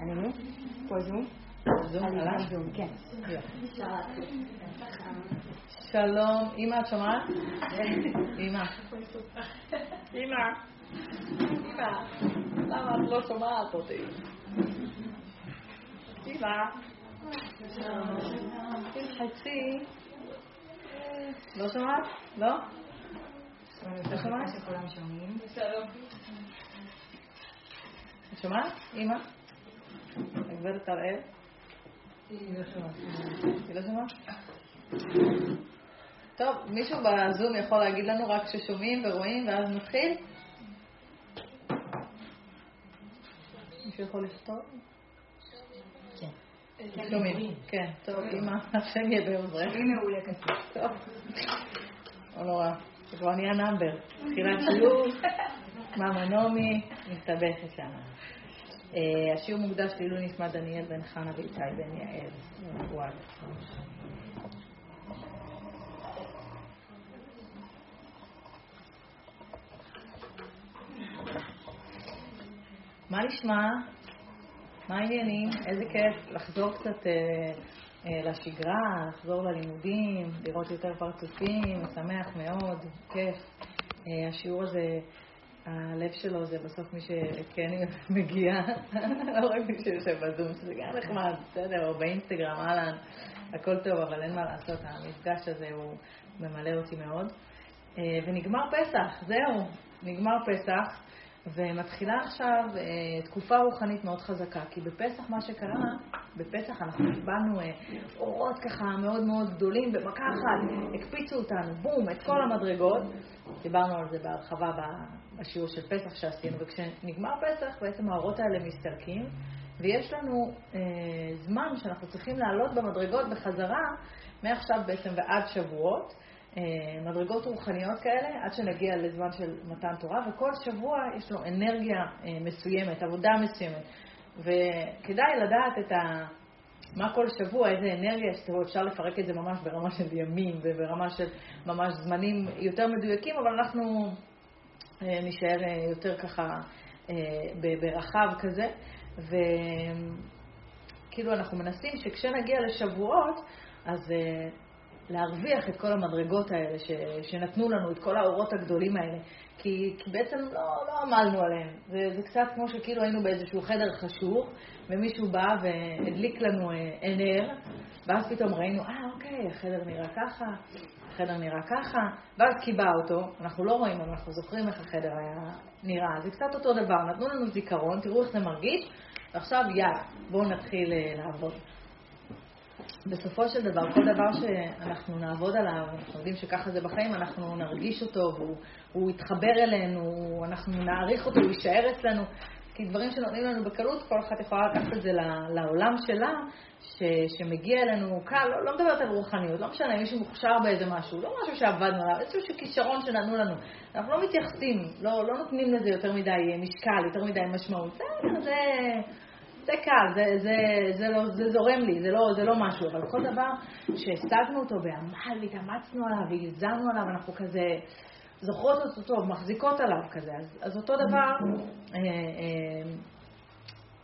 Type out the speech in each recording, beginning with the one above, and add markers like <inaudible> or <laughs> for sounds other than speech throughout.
אני מי? פה זום? זום, עלה? זום, כן. שלום, אמא, את שומעת? אמא. אמא. אמא. למה את לא שומעת אותי? אמא. תלחצי. לא שומעת? לא? לא שומעת? שכולם שומעים. את שומעת? אמא? הגברת הראל? היא לא שומעת. היא לא שומעת? טוב, מישהו בזום יכול להגיד לנו רק ששומעים ורואים ואז נתחיל? מישהו יכול לכתוב? כן. שומעים. כן, טוב, אמא, השם יהיה בעוזרך. שומעים מעולה כתוב. טוב. לא נורא, זה כבר נהיה נאמבר. תחילת שיעור, <laughs> מאמה נעמי, מסתבכת שם. אה, השיעור מוקדש לעילוי נשמת דניאל בן חנה ואיתי בן יעל. וואי. מה נשמע? מה העניינים? איזה כיף לחזור קצת אה, אה, לשגרה, לחזור ללימודים, לראות יותר פרצופים, משמח מאוד, כיף. אה, השיעור הזה, הלב שלו זה בסוף מי שכן מגיע, <laughs> לא רק מי שיושב בזום, שזה גם נחמד, בסדר, או באינסטגרם, אהלן, הכל טוב, אבל אין מה לעשות, המפגש הזה הוא ממלא אותי מאוד. אה, ונגמר פסח, זהו, נגמר פסח. ומתחילה עכשיו אה, תקופה רוחנית מאוד חזקה, כי בפסח מה שקרה, בפסח אנחנו קיבלנו אה, אורות ככה מאוד מאוד גדולים, במכה אחת הקפיצו אותנו, בום, את כל המדרגות. דיברנו על זה בהרחבה בשיעור של פסח שעשינו, וכשנגמר פסח בעצם האורות האלה מסתלקים, ויש לנו אה, זמן שאנחנו צריכים לעלות במדרגות בחזרה, מעכשיו בעצם ועד שבועות. אה, מדרגות רוחניות כאלה, עד שנגיע לזמן של מתן תורה, וכל שבוע יש לו אנרגיה אה, מסוימת, עבודה מסוימת. וכדאי לדעת את ה... מה כל שבוע, איזה אנרגיה, שתראו, אפשר לפרק את זה ממש ברמה של ימים וברמה של ממש זמנים יותר מדויקים, אבל אנחנו נשאר יותר ככה ברחב כזה. וכאילו אנחנו מנסים שכשנגיע לשבועות, אז להרוויח את כל המדרגות האלה ש, שנתנו לנו, את כל האורות הגדולים האלה, כי, כי בעצם לא, לא עמלנו עליהם. זה, זה קצת כמו שכאילו היינו באיזשהו חדר חשוך, ומישהו בא והדליק לנו אה, נר, ואז פתאום ראינו, אה, אוקיי, החדר נראה ככה, החדר נראה ככה, ואז קיבע אותו, אנחנו לא רואים, אנחנו זוכרים איך החדר היה נראה. זה קצת אותו דבר, נתנו לנו זיכרון, תראו איך זה מרגיש, ועכשיו יאללה, בואו נתחיל אה, לעבוד. בסופו של דבר, כל דבר שאנחנו נעבוד עליו, אנחנו יודעים שככה זה בחיים, אנחנו נרגיש אותו, והוא יתחבר אלינו, אנחנו נעריך אותו, הוא יישאר אצלנו. כי דברים שנותנים לנו בקלות, כל אחת יכולה לקחת את זה לעולם שלה, ש, שמגיע אלינו קל, לא, לא מדברת על רוחניות, לא משנה, מישהו מוכשר באיזה משהו, לא משהו שעבדנו עליו, איזשהו כישרון שנתנו לנו. אנחנו לא מתייחסים, לא, לא נותנים לזה יותר מדי משקל, יותר מדי משמעות. זה, זה, זה קל, זה, זה, זה, לא, זה זורם לי, זה לא, זה לא משהו, אבל כל דבר שהשגנו אותו בעמל והתאמצנו עליו והזמנו עליו, אנחנו כזה זוכרות אותו טוב, מחזיקות עליו כזה. אז, אז אותו דבר, אה, אה,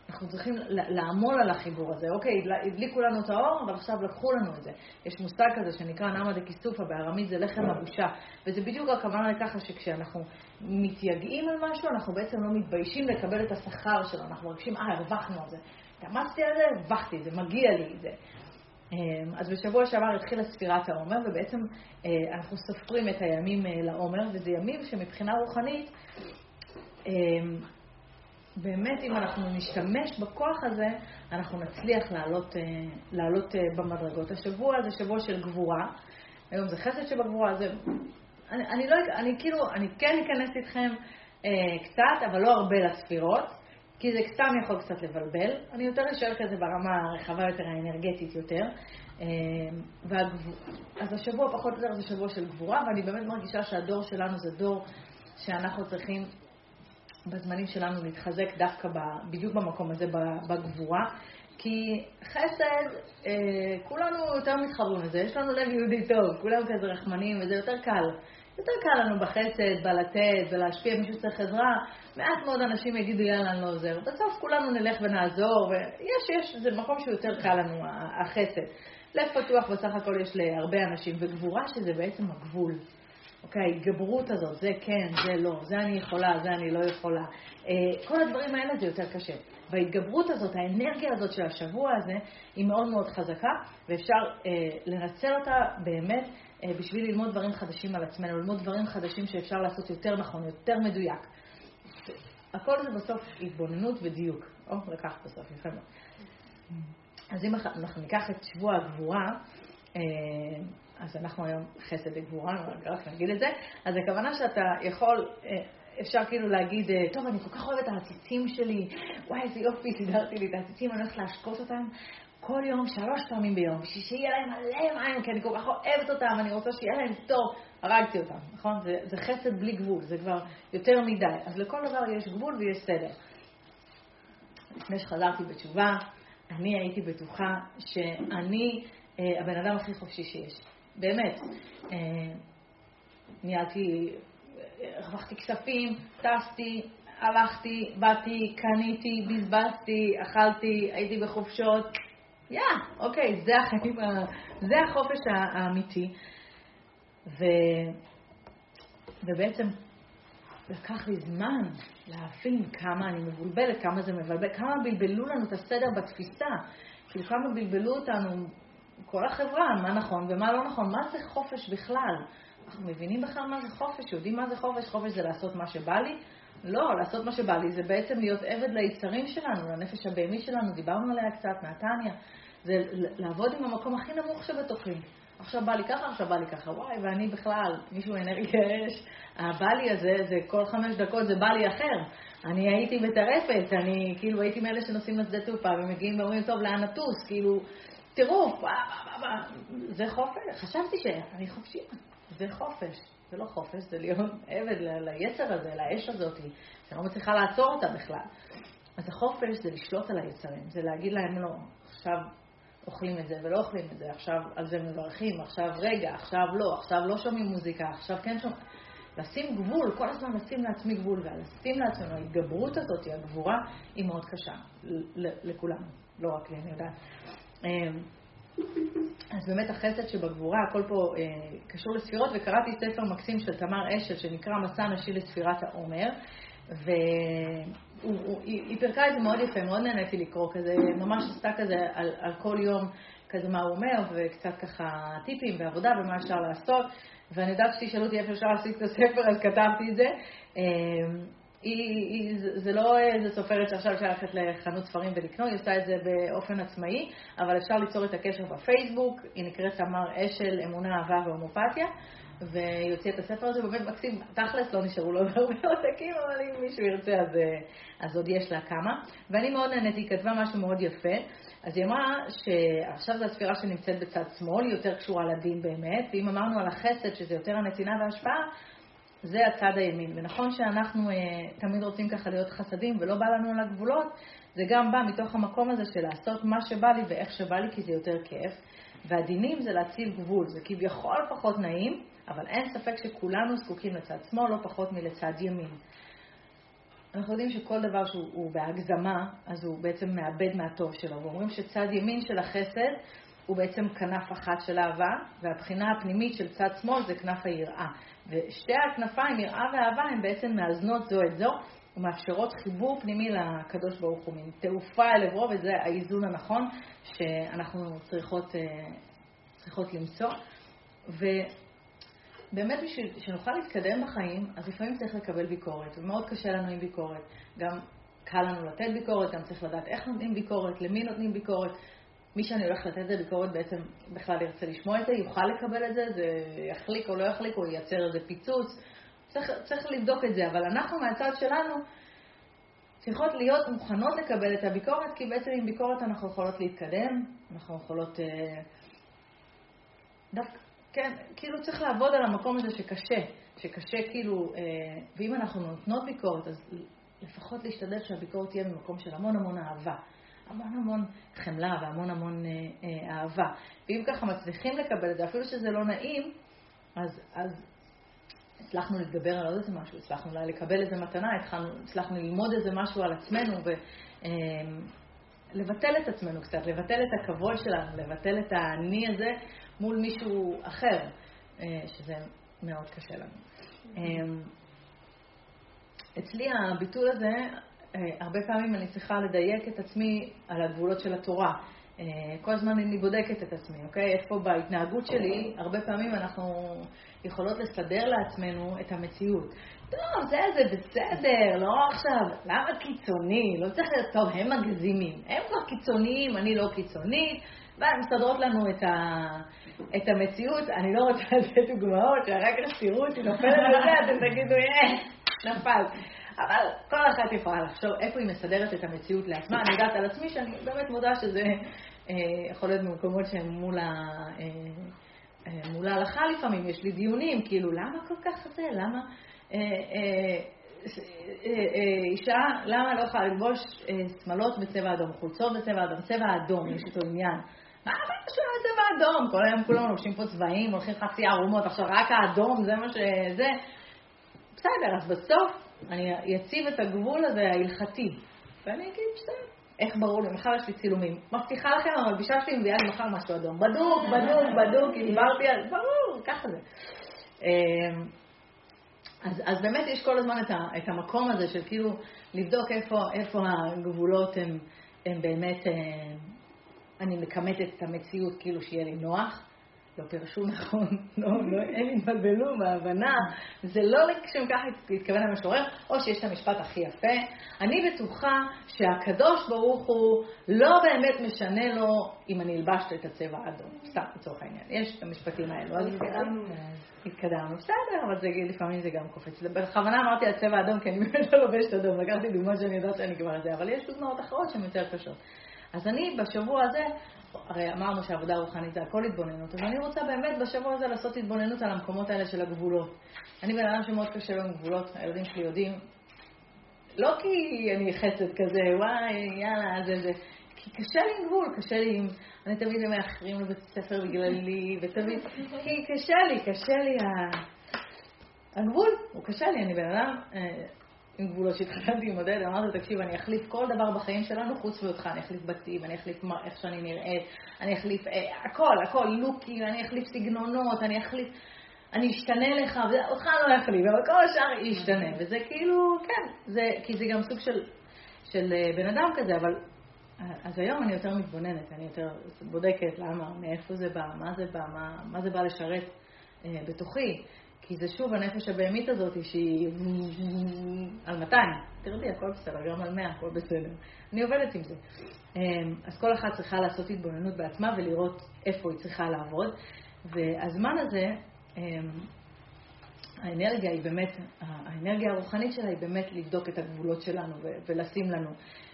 אנחנו צריכים לעמול על החיבור הזה. אוקיי, הדליקו לנו את האור, אבל עכשיו לקחו לנו את זה. יש מושג כזה שנקרא נמא דקיסופה, בארמית זה לחם הבושה. וזה בדיוק הכוונה לככה שכשאנחנו מתייגעים על משהו, אנחנו בעצם לא מתביישים לקבל את השכר שלו. אנחנו מרגישים, אה, הרווחנו על זה. התאמצתי על זה, הרווחתי, זה מגיע לי, זה. אמ, אז בשבוע שעבר התחילה ספירת העומר, ובעצם אה, אנחנו סופרים את הימים אה, לעומר, וזה ימים שמבחינה רוחנית, אמ, באמת אם אנחנו נשתמש בכוח הזה, אנחנו נצליח לעלות, אה, לעלות במדרגות. השבוע זה שבוע של גבורה, היום זה חסד שבגבורה, זה... אני, אני, לא, אני כאילו, אני כן אכנס איתכם אה, קצת, אבל לא הרבה לספירות. כי זה סתם יכול קצת לבלבל. אני יותר אשאר כזה ברמה הרחבה יותר, האנרגטית יותר. אה. אז השבוע פחות או יותר זה שבוע של גבורה, ואני באמת מרגישה שהדור שלנו זה דור שאנחנו צריכים בזמנים שלנו להתחזק דווקא. בדיוק במקום הזה, בגבורה. כי חסד, אה, כולנו יותר מתחברים לזה, יש לנו לב יהודי טוב, כולם כזה רחמנים, וזה יותר קל יותר קל לנו בחסד, בלתת, בלהשפיע, מישהו צריך עזרה, מעט מאוד אנשים יגידו, יאללה, אני לא עוזר. בסוף כולנו נלך ונעזור, ויש, יש, זה מקום שהוא יותר קל לנו, החסד. לב פתוח בסך הכל יש להרבה אנשים, וגבורה שזה בעצם הגבול. אוקיי, ההתגברות הזאת, זה כן, זה לא, זה אני יכולה, זה אני לא יכולה. אה, כל הדברים האלה זה יותר קשה. וההתגברות הזאת, האנרגיה הזאת של השבוע הזה, היא מאוד מאוד חזקה, ואפשר אה, לנצל אותה באמת בשביל ללמוד דברים חדשים על עצמנו, ללמוד דברים חדשים שאפשר לעשות יותר נכון, יותר מדויק. הכל זה בסוף התבוננות ודיוק. או, לקחת בסוף, יפה מאוד. אז אם אנחנו ניקח את שבוע הגבורה, אה, אז אנחנו היום חסד לגבורה, רק נגיד את זה, אז הכוונה שאתה יכול, אה, אפשר כאילו להגיד, אה, טוב, אני כל כך אוהבת את העציצים שלי, וואי, איזה יופי, סידרתי לי את העציצים, אני הולכת להשקות אותם כל יום, שלוש פעמים ביום, בשביל שיהיה להם מלא מים, כי אני כל כך אוהבת אותם, אני רוצה שיהיה להם טוב. הרגתי אותם, נכון? זה, זה חסד בלי גבול, זה כבר יותר מדי. אז לכל דבר יש גבול ויש סדר. לפני שחזרתי בתשובה, אני הייתי בטוחה שאני אה, הבן אדם הכי חופשי שיש. באמת. אה, ניהלתי, הרווחתי כספים, טסתי, הלכתי, באתי, קניתי, בזבזתי, אכלתי, הייתי בחופשות. יא, אוקיי, זה החיים, זה החופש האמיתי. ו... ובעצם לקח לי זמן להבין כמה אני מבולבלת, כמה זה מבלבל, כמה בלבלו לנו את הסדר בתפיסה, כאילו כמה בלבלו אותנו, כל החברה, מה נכון ומה לא נכון, מה זה חופש בכלל? אנחנו מבינים בכלל מה זה חופש, יודעים מה זה חופש, חופש זה לעשות מה שבא לי? לא, לעשות מה שבא לי זה בעצם להיות עבד ליצרים שלנו, לנפש הבהמי שלנו, דיברנו עליה קצת, מהטניה, זה לעבוד עם המקום הכי נמוך שבתוכי. עכשיו בא לי ככה, עכשיו בא לי ככה, וואי, ואני בכלל, מישהו אנרגיה אש, הבא לי הזה, זה כל חמש דקות זה בא לי אחר. אני הייתי מטרפת, אני כאילו הייתי מאלה שנוסעים לשדה תעופה ומגיעים ואומרים, טוב, לאן נטוס? כאילו, טירוף, זה חופש. חשבתי שאני חופשי, זה חופש. זה לא חופש, זה להיות עבד ליצר הזה, לאש הזאת, שאני לא מצליחה לעצור אותה בכלל. אז החופש זה לשלוט על היצרים, זה להגיד להם לא, עכשיו אוכלים את זה ולא אוכלים את זה, עכשיו על זה מברכים, עכשיו רגע, עכשיו לא, עכשיו לא שומעים מוזיקה, עכשיו כן שומעים. לשים גבול, כל הזמן לשים לעצמי גבול, ולשים לעצמנו, ההתגברות הזאת, הגבורה, היא מאוד קשה לכולנו, לא רק לי, אני יודעת. אז באמת החסד שבגבורה, הכל פה אה, קשור לספירות, וקראתי ספר מקסים של תמר אשל שנקרא מסע נשי לספירת העומר, והיא פירקה את זה מאוד יפה, מאוד נהניתי לקרוא, כזה, ממש עשתה כזה על, על כל יום, כזה מה הוא אומר, וקצת ככה טיפים ועבודה ומה אפשר לעשות, ואני יודעת שתשאלו אותי איפה אפשר להשיג את הספר, אז כתבתי את זה. אמ, היא, זה לא איזה סופרת שעכשיו אפשר ללכת לחנות ספרים ולקנות, היא עושה את זה באופן עצמאי, אבל אפשר ליצור את הקשר בפייסבוק, היא נקראת תמר אשל, אמונה, אהבה והומופתיה, והיא הוציאה את הספר הזה, באמת מקסים, תכלס לא נשארו לו הרבה עותקים, אבל אם מישהו ירצה אז, אז עוד יש לה כמה. ואני מאוד נהניתי, היא כתבה משהו מאוד יפה, אז היא אמרה שעכשיו זו הספירה שנמצאת בצד שמאל, היא יותר קשורה לדין באמת, ואם אמרנו על החסד, שזה יותר הנתינה וההשפעה, זה הצד הימין. ונכון שאנחנו אה, תמיד רוצים ככה להיות חסדים ולא בא לנו על הגבולות, זה גם בא מתוך המקום הזה של לעשות מה שבא לי ואיך שבא לי, כי זה יותר כיף. והדינים זה להציב גבול, זה כביכול פחות נעים, אבל אין ספק שכולנו זקוקים לצד שמאל לא פחות מלצד ימין. אנחנו יודעים שכל דבר שהוא בהגזמה, אז הוא בעצם מאבד מהטוב שלו. ואומרים שצד ימין של החסד הוא בעצם כנף אחת של אהבה, והבחינה הפנימית של צד שמאל זה כנף היראה. ושתי הכנפיים, יראה ואהבה, הן בעצם מאזנות זו את זו ומאפשרות חיבור פנימי לקדוש ברוך הוא, מין תעופה אל עברו, וזה האיזון הנכון שאנחנו צריכות, אה, צריכות למצוא. ובאמת בשביל שנוכל להתקדם בחיים, אז לפעמים צריך לקבל ביקורת, ומאוד קשה לנו עם ביקורת. גם קל לנו לתת ביקורת, גם צריך לדעת איך נותנים ביקורת, למי נותנים ביקורת. מי שאני הולך לתת את זה ביקורת בעצם בכלל ירצה לשמוע את זה, יוכל לקבל את זה, זה יחליק או לא יחליק, או ייצר איזה פיצוץ. צריך, צריך לבדוק את זה, אבל אנחנו מהצד שלנו צריכות להיות מוכנות לקבל את הביקורת, כי בעצם עם ביקורת אנחנו יכולות להתקדם, אנחנו יכולות... אה, דווקא, כן, כאילו צריך לעבוד על המקום הזה שקשה, שקשה כאילו, אה, ואם אנחנו נותנות ביקורת, אז לפחות להשתדל שהביקורת תהיה ממקום של המון המון אהבה. המון המון חמלה והמון המון אה, אה, אהבה. ואם ככה מצליחים לקבל את זה, אפילו שזה לא נעים, אז, אז הצלחנו להתגבר על עוד איזה משהו, הצלחנו אולי לקבל איזה מתנה, התחלנו, הצלחנו ללמוד איזה משהו על עצמנו ולבטל את עצמנו קצת, לבטל את הכבוד שלנו, לבטל את האני הזה מול מישהו אחר, שזה מאוד קשה לנו. אצלי הביטול הזה, הרבה פעמים אני צריכה לדייק את עצמי על הגבולות של התורה. אה, כל הזמן אני בודקת את עצמי, אוקיי? איפה בהתנהגות שלי, הרבה פעמים אנחנו יכולות לסדר לעצמנו את המציאות. טוב, זה זה בסדר, לא עכשיו, למה קיצוני? לא צריך להיות טוב, הם מגזימים. הם כבר קיצוניים, אני לא קיצונית, והם מסדרות לנו את, ה, את המציאות. אני לא רוצה לתת דוגמאות, כך תראו אותי נופלת בזה, אתם תגידו, אה, נפל. אבל כל אחת יכולה לחשוב איפה היא מסדרת את המציאות לעצמה. <laughs> אני יודעת על עצמי שאני באמת מודה שזה אה, יכול להיות במקומות שהם מול, ה, אה, אה, מול ההלכה לפעמים. יש לי דיונים, כאילו, למה כל כך זה? למה אישה, למה לא יכולה ללבוש שמלות בצבע אדום, חולצות בצבע אדום, צבע אדום, יש איתו עניין. מה הבעיה שלנו צבע אדום? כל היום כולם לובשים פה צבעים, הולכים חצי ערומות, עכשיו רק האדום זה מה שזה. בסדר, אז בסוף אני אציב את הגבול הזה ההלכתי, ואני אגיד, בסדר, איך ברור לי, מחר יש לי צילומים. מבטיחה לכם, אבל הפגישה שלי מביאה לי מחר משהו אדום. בדוק, בדוק, בדוק, דיברתי על... ברור, ככה זה. אמ, אז, אז באמת יש כל הזמן את, ה, את המקום הזה של כאילו לבדוק איפה, איפה הגבולות הם, הם באמת, אה, אני מכמתת את המציאות כאילו שיהיה לי נוח, לא פירשו נכון, <laughs> לא, לא, הם התבלבלו בהבנה, זה לא לשם כך התכוון המשורר, או שיש את המשפט הכי יפה. אני בטוחה שהקדוש ברוך הוא לא באמת משנה לו אם אני אלבשת את הצבע האדום, סתם לצורך העניין. יש את המשפטים האלו. אז התקדמנו. התקדמנו, בסדר, אבל זה, לפעמים זה גם קופץ. בכוונה אמרתי על צבע אדום, כי אני באמת לא לובשת אדום, לקחתי דוגמאות שאני יודעת שאני כבר את זה, אבל יש דוגמאות אחרות שהן יותר קשות. אז אני בשבוע הזה הרי אמרנו שעבודה רוחנית זה הכל התבוננות, אבל אני רוצה באמת בשבוע הזה לעשות התבוננות על המקומות האלה של הגבולות. אני בן אדם שמאוד קשה לו עם גבולות, הילדים שלי יודעים, לא כי אני חסד כזה, וואי, יאללה, זה זה, כי קשה לי עם גבול, קשה לי עם... אני תמיד מאחרים לבית ספר בגללי, ותמיד... כי קשה לי, קשה לי ה... הגבול, הוא קשה לי, אני בן אדם אה, עם גבולות שהתחתנתי עם עודד, אמרתי לו, תקשיב, אני אחליף כל דבר בחיים שלנו חוץ מאותך, אני אחליף בתים, אני אחליף מה, איך שאני נראית, אני אחליף אה, הכל, הכל, לוקים, אני אחליף סגנונות, אני אחליף, אני אשתנה לך, ואותך לא אחליף, אבל כל השאר ישתנה, וזה כאילו, כן, זה, כי זה גם סוג של, של אה, בן אדם כזה, אבל אז היום אני יותר מתבוננת, אני יותר בודקת למה, מאיפה זה בא, מה זה בא, מה, מה זה בא לשרת אה, בתוכי. כי זה שוב הנפש הבהמית הזאת שהיא על 200, תרדי, הכל בסדר, גם על 100, הכל בסדר. אני עובדת עם זה. אמ, אז כל אחת צריכה לעשות התבוננות בעצמה ולראות איפה היא צריכה לעבוד. והזמן הזה, אמ, האנרגיה היא באמת, האנרגיה הרוחנית שלה היא באמת לבדוק את הגבולות שלנו ולשים לנו.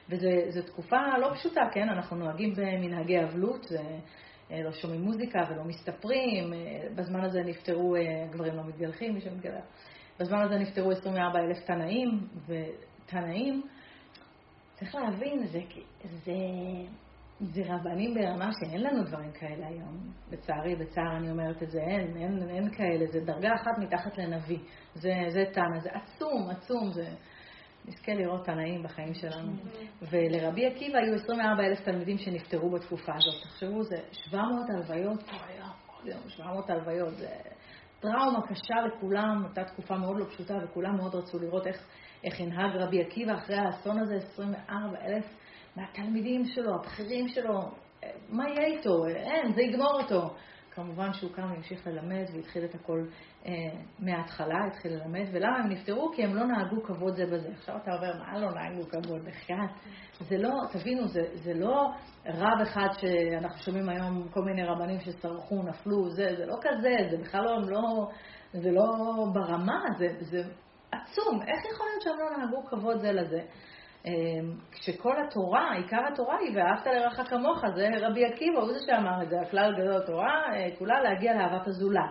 וזו תקופה לא פשוטה, כן? אנחנו נוהגים במנהגי אבלות. אה, לא שומעים מוזיקה ולא מסתפרים. אה, בזמן הזה נפטרו, אה, גברים לא מתגלחים, מי שמתגלח. בזמן הזה נפטרו 24 אלף תנאים, ותנאים, צריך להבין, זה, זה, זה רבנים ברמה שאין לנו דברים כאלה היום. לצערי, בצער אני אומרת את זה, אין, אין, אין כאלה, זה דרגה אחת מתחת לנביא. זה, זה תנא, זה עצום, עצום, זה... נזכה לראות תנאים בחיים שלנו. ולרבי עקיבא היו 24 אלף תלמידים שנפטרו בתקופה הזאת. תחשבו, זה 700 הלוויות כל היום, כל יום 700 הלוויות. זה טראומה קשה לכולם, הייתה תקופה מאוד לא פשוטה, וכולם מאוד רצו לראות איך, איך ינהג רבי עקיבא אחרי האסון הזה, 24 אלף מהתלמידים שלו, הבכירים שלו, מה יהיה איתו? אין, זה יגמור אותו. כמובן שהוא קם והמשיך ללמד והתחיל את הכל אה, מההתחלה, התחיל ללמד. ולמה הם נפטרו? כי הם לא נהגו כבוד זה בזה. עכשיו אתה אומר, מה לא נהגו כבוד? בחייאת. זה לא, תבינו, זה, זה לא רב אחד שאנחנו שומעים היום כל מיני רבנים שסרחו, נפלו, זה, זה לא כזה, זה בכלל לא, לא, זה לא ברמה, זה, זה עצום. איך יכול להיות שהם לא נהגו כבוד זה לזה? אמ, כשכל התורה, עיקר התורה היא ואהבת לרעך כמוך, זה רבי עקיבא, הוא זה שאמר את זה, הכלל גדול התורה, אה, כולה להגיע לאהבת הזולת.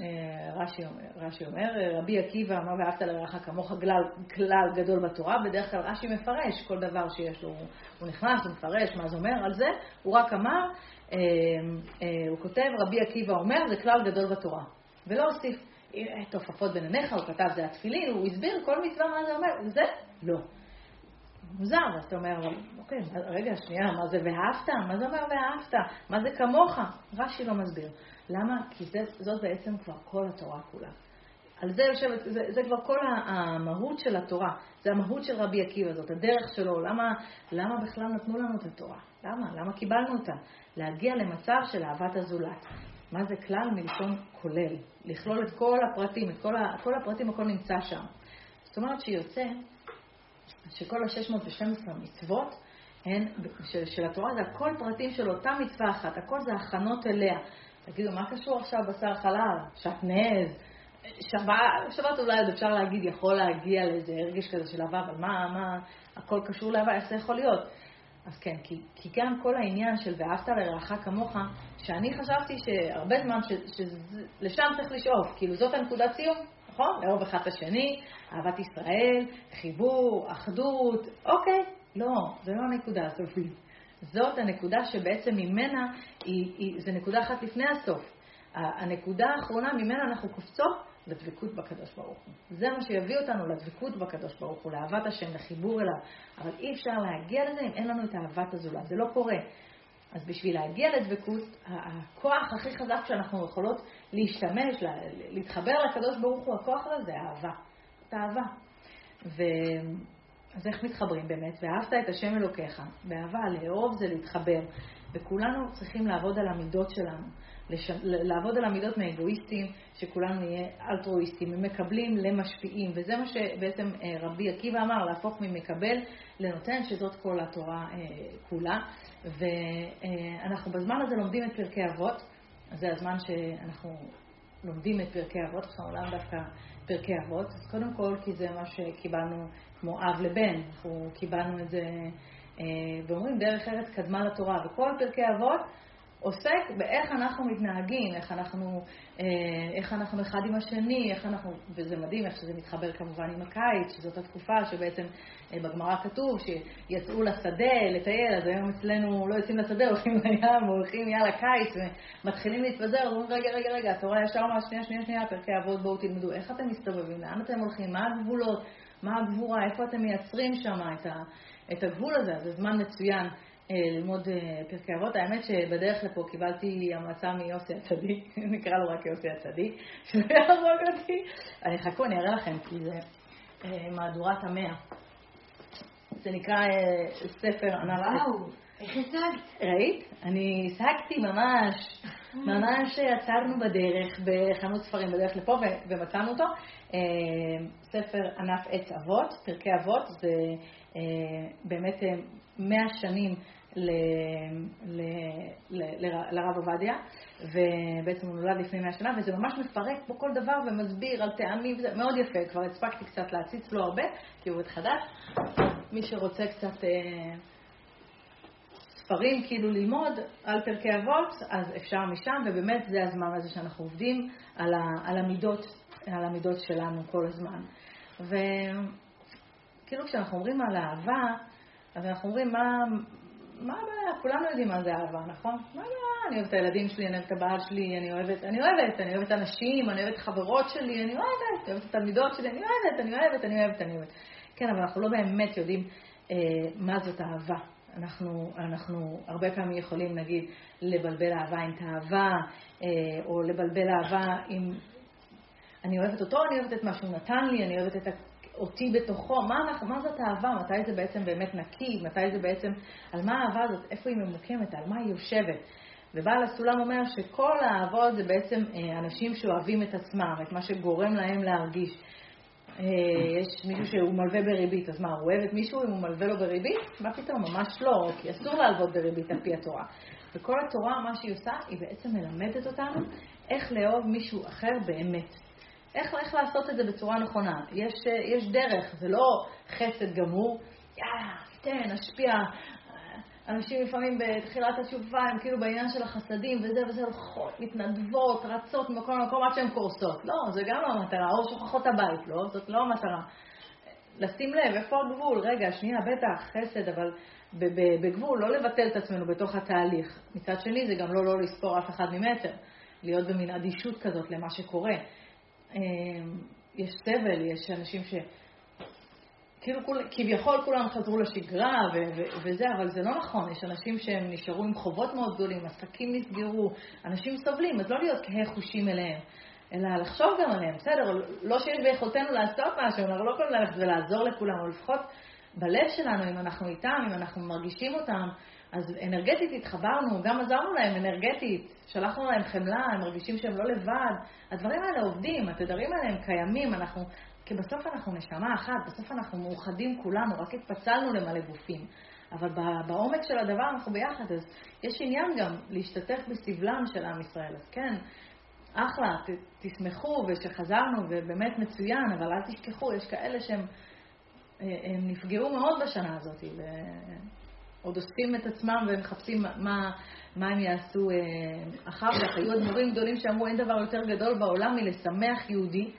אה, רש"י אומר, רש"י אומר, רבי עקיבא אמר ואהבת לרעך כמוך כלל, כלל גדול בתורה, בדרך כלל רש"י מפרש כל דבר שיש לו, הוא נכנס, הוא מפרש מה זה אומר על זה, הוא רק אמר, אה, הוא כותב, רבי עקיבא אומר, זה כלל גדול בתורה, ולא הוסיף. תופפות בין עיניך, הוא כתב זה התפילין, הוא הסביר כל מצווה מה זה אומר, זה לא. מוזר, אז אתה אומר, אוקיי, רגע, שנייה, מה זה ואהבת? מה זה אומר ואהבת? מה זה כמוך? רש"י לא מסביר. למה? כי זה, זאת בעצם כבר כל התורה כולה. על זה יושבת, זה, זה כבר כל המהות של התורה, זה המהות של רבי עקיבא, זאת הדרך שלו. למה, למה בכלל נתנו לנו את התורה? למה? למה קיבלנו אותה? להגיע למצב של אהבת הזולת. מה זה כלל מלשון כולל? לכלול את כל הפרטים, את כל, כל הפרטים, הכל נמצא שם. זאת אומרת שיוצא שכל ה-612 מצוות הן, של, של התורה זה הכל פרטים של אותה מצווה אחת, הכל זה הכנות אליה. תגידו, מה קשור עכשיו בשר חלב, שעטנז, שבת, שבת אולי עוד אפשר להגיד, יכול להגיע לאיזה הרגש כזה של אהבה, אבל מה, מה, הכל קשור לאהבה, איך זה יכול להיות? אז כן, כי, כי גם כל העניין של ואהבת לרעך כמוך, שאני חשבתי שהרבה זמן שלשם צריך לשאוף, כאילו זאת הנקודת סיום, נכון? לאהוב אחד את השני, אהבת ישראל, חיבור, אחדות, אוקיי, לא, זה לא הנקודה הסופית. זאת הנקודה שבעצם ממנה, היא, היא, זה נקודה אחת לפני הסוף. הנקודה האחרונה ממנה אנחנו קופצות לדבקות בקדוש ברוך הוא. זה מה שיביא אותנו לדבקות בקדוש ברוך הוא, לאהבת השם, לחיבור אליו. אבל אי אפשר להגיע לזה אם אין לנו את אהבת הזולת. זה לא קורה. אז בשביל להגיע לדבקות, הכוח הכי חזק שאנחנו יכולות להשתמש, להתחבר לקדוש ברוך הוא, הכוח הזה זה אהבה. את האהבה. ו... אז איך מתחברים באמת? ואהבת את השם אלוקיך. באהבה, לאהוב זה להתחבר. וכולנו צריכים לעבוד על המידות שלנו. לש... לעבוד על המידות מאגואיסטים, שכולנו נהיה אלטרואיסטים, ממקבלים למשפיעים, וזה מה שבעצם אה, רבי עקיבא אמר, להפוך ממקבל לנותן, שזאת כל התורה אה, כולה. ואנחנו בזמן הזה לומדים את פרקי אבות, זה הזמן שאנחנו לומדים את פרקי אבות, עכשיו עולם דווקא פרקי אבות, אז קודם כל כי זה מה שקיבלנו כמו אב לבן, אנחנו קיבלנו את זה, אה, ואומרים דרך ארץ קדמה לתורה, וכל פרקי אבות עוסק באיך אנחנו מתנהגים, איך אנחנו, אה, איך אנחנו אחד עם השני, איך אנחנו, וזה מדהים איך שזה מתחבר כמובן עם הקיץ, שזאת התקופה שבעצם אה, בגמרא כתוב שיצאו לשדה לטייל, אז היום אצלנו לא יוצאים לשדה, הולכים לים, הולכים יאללה קיץ, ומתחילים להתפזר, אומרים רגע, רגע, רגע, התורה ישר אומרת שנייה, שנייה, שנייה, פרקי אבות בואו תלמדו, איך אתם מסתובבים, לאן אתם הולכים, מה הגבולות, מה הגבורה, איפה אתם מייצרים שם את, את הגבול הזה, זה זמן מצוין. אה, ללמוד אה, פרקי אבות. האמת שבדרך לפה קיבלתי המלצה מיוסי הצדיק, <laughs> נקרא לו רק יוסי הצדיק, <laughs> שלא יהרוג אותי. אני חכו, אני אראה לכם, כי זה אה, מהדורת המאה. זה נקרא ספר ענק. וואו, איך השגת? ראית? אני השגתי ממש. ממש עצרנו בדרך, בחנות ספרים בדרך לפה, ומצאנו אותו. ספר ענף עץ אבות, פרקי אבות, זה באמת מאה שנים לרב עובדיה, ובעצם הוא נולד לפני מאה שנה, וזה ממש מפרק פה כל דבר ומסביר על טעמים, וזה מאוד יפה, כבר הספקתי קצת להציץ לו הרבה, כי הוא עוד חדש. מי שרוצה קצת אה, ספרים כאילו ללמוד על פרקי אבות, אז אפשר משם, ובאמת זה הזמן הזה שאנחנו עובדים על, ה, על, המידות, על המידות שלנו כל הזמן. וכאילו כשאנחנו אומרים על אהבה, אז אנחנו אומרים, מה, מה הבעיה? כולנו יודעים מה זה אהבה, נכון? מה הבעיה? אני אוהבת את הילדים שלי, אני אוהבת את הבעל שלי, אני אוהבת, אני אוהבת, אני אוהבת אנשים, אני אוהבת חברות שלי, אני אוהבת, אני אוהבת את התלמידות שלי, אני אוהבת, אני אוהבת, אני אוהבת, אני אוהבת. כן, אבל אנחנו לא באמת יודעים אה, מה זאת אהבה. אנחנו, אנחנו הרבה פעמים יכולים, נגיד, לבלבל אהבה עם תאווה, אה, או לבלבל אהבה עם... אני אוהבת אותו, אני אוהבת את מה שהוא נתן לי, אני אוהבת את אותי בתוכו, מה, מה זאת אהבה, מתי זה בעצם באמת נקי, מתי זה בעצם, על מה האהבה הזאת, איפה היא ממוקמת, על מה היא יושבת. ובעל הסולם אומר שכל האהבות זה בעצם אה, אנשים שאוהבים את עצמם, את מה שגורם להם להרגיש. אה, יש מישהו שהוא מלווה בריבית, אז מה, הוא אוהב את מישהו אם הוא מלווה לו בריבית? מה פתאום, ממש לא, כי אסור להלוות בריבית על פי התורה. וכל התורה, מה שהיא עושה, היא בעצם מלמדת אותנו איך לאהוב מישהו אחר באמת. איך, איך לעשות את זה בצורה נכונה. יש, יש דרך, זה לא חסד גמור, יאללה, תן, נשפיע. אנשים לפעמים בתחילת התשובה הם כאילו בעניין של החסדים וזה וזה הולכות, מתנדבות, רצות ממקום למקום עד שהן קורסות. לא, זה גם לא המטרה, או שוכחות הבית, לא, זאת לא המטרה. לשים לב, איפה הגבול? רגע, שנייה, בטח, חסד, אבל בגבול, לא לבטל את עצמנו בתוך התהליך. מצד שני, זה גם לא לא לספור אף אחד ממטר, להיות במין אדישות כזאת למה שקורה. אה, יש סבל, יש אנשים ש... כאילו כול, כביכול כולם חזרו לשגרה ו- ו- וזה, אבל זה לא נכון. יש אנשים שהם נשארו עם חובות מאוד גדולים, עסקים נסגרו, אנשים סובלים, אז לא להיות כהה חושים אליהם, אלא לחשוב גם עליהם. בסדר, לא שיש ביכולתנו לעשות משהו, אנחנו לא יכולים ללכת ולעזור לכולם, אבל לפחות בלב שלנו, אם אנחנו איתם, אם אנחנו מרגישים אותם, אז אנרגטית התחברנו, גם עזרנו להם אנרגטית, שלחנו להם חמלה, הם מרגישים שהם לא לבד. הדברים האלה עובדים, התדרים האלה הם קיימים, אנחנו, כי בסוף אנחנו נשמה אחת, בסוף אנחנו מאוחדים כולנו, רק התפצלנו למלא גופים. אבל בעומק של הדבר אנחנו ביחד, אז יש עניין גם להשתתף בסבלם של עם ישראל. אז כן, אחלה, ת, תשמחו ושחזרנו, ובאמת מצוין, אבל אל תשכחו, יש כאלה שהם הם נפגעו מאוד בשנה הזאת, ועוד אוספים את עצמם ומחפשים מה, מה הם יעשו אה, אחר כך. היו אדמו"רים גדולים שאמרו, אין דבר יותר גדול בעולם מלשמח יהודי.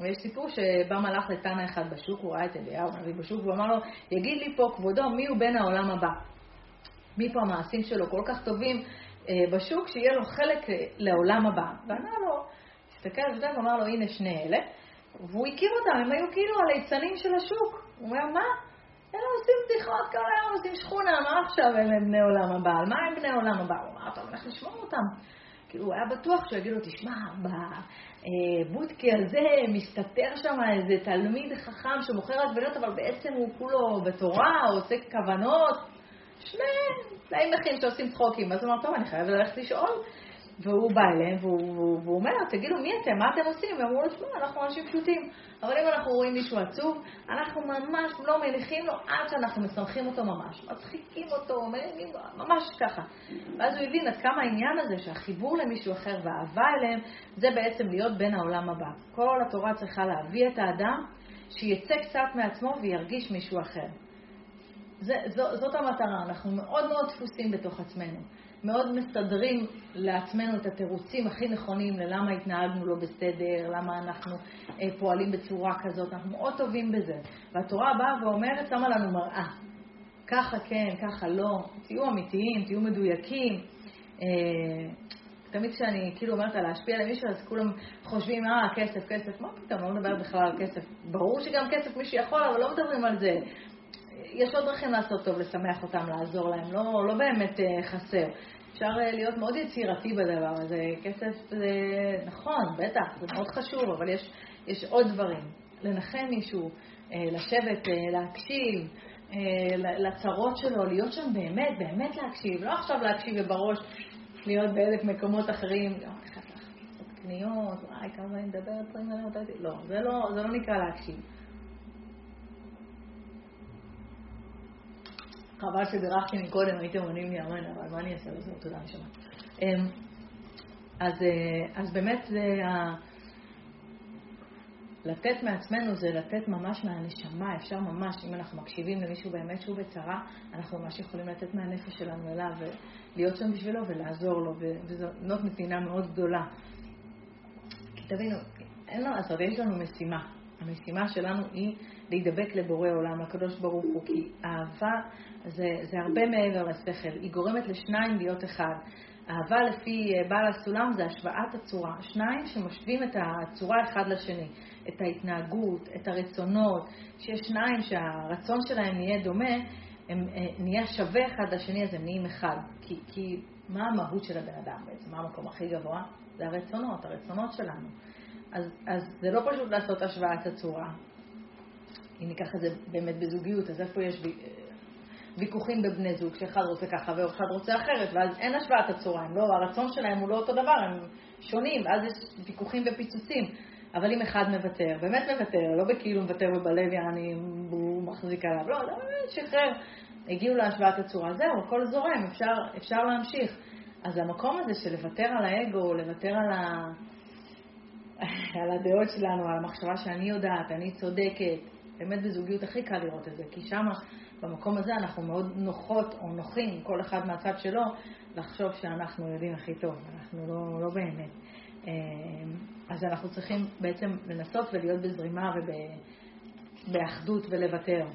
ויש סיפור שבא מלאך לתנא אחד בשוק, הוא ראה את אליהו הנביא בשוק, והוא אמר לו, יגיד לי פה כבודו, מי הוא בן העולם הבא? מי פה המעשים שלו כל כך טובים אה, בשוק, שיהיה לו חלק אה, לעולם הבא. וענה לו, הסתכל על זה ואמר לו, הנה שני אלה. והוא הכיר אותם, הם היו כאילו הליצנים של השוק. הוא אומר, מה? הם עושים בדיחות כל היום, עושים שכונה, מה עכשיו הם בני עולם הבא? על מה הם בני עולם הבא? הוא אמר, טוב, אנחנו נשמור אותם. כאילו, הוא היה בטוח שהוא יגיד לו, תשמע, בבודקי הזה מסתתר שם איזה תלמיד חכם שמוכר עגבניות, אבל בעצם הוא כולו בתורה, הוא עושה כוונות. שני תנאים נכים שעושים צחוקים. אז הוא אמר, טוב, אני חייב ללכת לשאול. והוא בא אליהם, והוא, והוא, והוא אומר, תגידו, מי אתם? מה אתם עושים? והם אמרו לו, תשמעו, אנחנו אנשים פשוטים. אבל אם אנחנו רואים מישהו עצוב, אנחנו ממש לא מניחים לו עד שאנחנו משמחים אותו ממש. מצחיקים אותו, מניחים, ממש ככה. ואז הוא הבין עד כמה העניין הזה שהחיבור למישהו אחר והאהבה אליהם, זה בעצם להיות בן העולם הבא. כל התורה צריכה להביא את האדם שיצא קצת מעצמו וירגיש מישהו אחר. זה, זו, זאת המטרה, אנחנו מאוד מאוד דפוסים בתוך עצמנו. מאוד מסדרים לעצמנו את התירוצים הכי נכונים ללמה התנהגנו לא בסדר, למה אנחנו אה, פועלים בצורה כזאת, אנחנו מאוד טובים בזה. והתורה באה ואומרת, שמה לנו מראה. ככה כן, ככה לא, תהיו אמיתיים, תהיו מדויקים. אה, תמיד כשאני כאילו אומרת להשפיע על מישהו, אז כולם חושבים, אה, כסף, כסף, מה פתאום, לא מדבר בכלל על כסף. ברור שגם כסף מי שיכול, אבל לא מדברים על זה. יש עוד דרכים לעשות טוב, לשמח אותם, לעזור להם, לא, לא באמת אה, חסר. אפשר אה, להיות מאוד יצירתי בדבר הזה. כסף זה נכון, בטח, זה מאוד חשוב, אבל יש, יש עוד דברים. לנחם מישהו, אה, לשבת, אה, להקשיב לצרות שלו, להיות שם באמת, באמת להקשיב, לא עכשיו להקשיב ובראש להיות באלף מקומות אחרים, לא, אני חייבת לעשות קניות, וואי, כמה אני מדברת, לא, זה לא, זה לא נקרא להקשיב. חבל שבירכתי מקודם, הייתם עונים לי אמן, אבל מה אני אעשה לזה? תודה, נשמה. אמ, אז, אה, אז באמת זה ה... לתת מעצמנו זה לתת ממש מהנשמה, אפשר ממש, אם אנחנו מקשיבים למישהו באמת שהוא בצרה, אנחנו ממש יכולים לתת מהנפש שלנו אליו ולהיות שם בשבילו ולעזור לו, וזאת נתינה מאוד גדולה. כי תבינו, אין מה לעשות, יש לנו משימה. המשימה שלנו היא להידבק לבורא עולם, לקדוש ברוך הוא, כי אהבה זה, זה הרבה מעבר לשכל, היא גורמת לשניים להיות אחד. אהבה לפי אה, בעל הסולם זה השוואת הצורה, שניים שמשווים את הצורה אחד לשני, את ההתנהגות, את הרצונות, שיש שניים שהרצון שלהם נהיה דומה, הם אה, נהיה שווה אחד לשני, אז הם נהיים אחד. כי, כי מה המהות של הבן אדם בעצם? מה המקום הכי גבוה? זה הרצונות, הרצונות שלנו. אז, אז זה לא פשוט לעשות השוואת הצורה. אם ניקח את זה באמת בזוגיות, אז איפה יש ויכוחים בבני זוג, שאחד רוצה ככה ואחד רוצה אחרת, ואז אין השוואת הצורה, לא, הרצון שלהם הוא לא אותו דבר, הם שונים, ואז יש ויכוחים ופיצוצים. אבל אם אחד מוותר, באמת מוותר, לא בכאילו מוותר ובלב יעני, הוא מחזיק עליו, לא, לא, באמת שחרר. הגיעו להשוואת הצורה, זהו, הכל זורם, אפשר, אפשר להמשיך. אז המקום הזה של לוותר על האגו, לוותר על, ה... <laughs> על הדעות שלנו, על המחשבה שאני יודעת, אני צודקת, באמת בזוגיות הכי קל לראות את זה, כי שם, במקום הזה, אנחנו מאוד נוחות או נוחים, כל אחד מהצד שלו, לחשוב שאנחנו יודעים הכי טוב, אנחנו לא, לא באמת. אה, אז אנחנו צריכים בעצם לנסות ולהיות בזרימה ובאחדות ולוותר.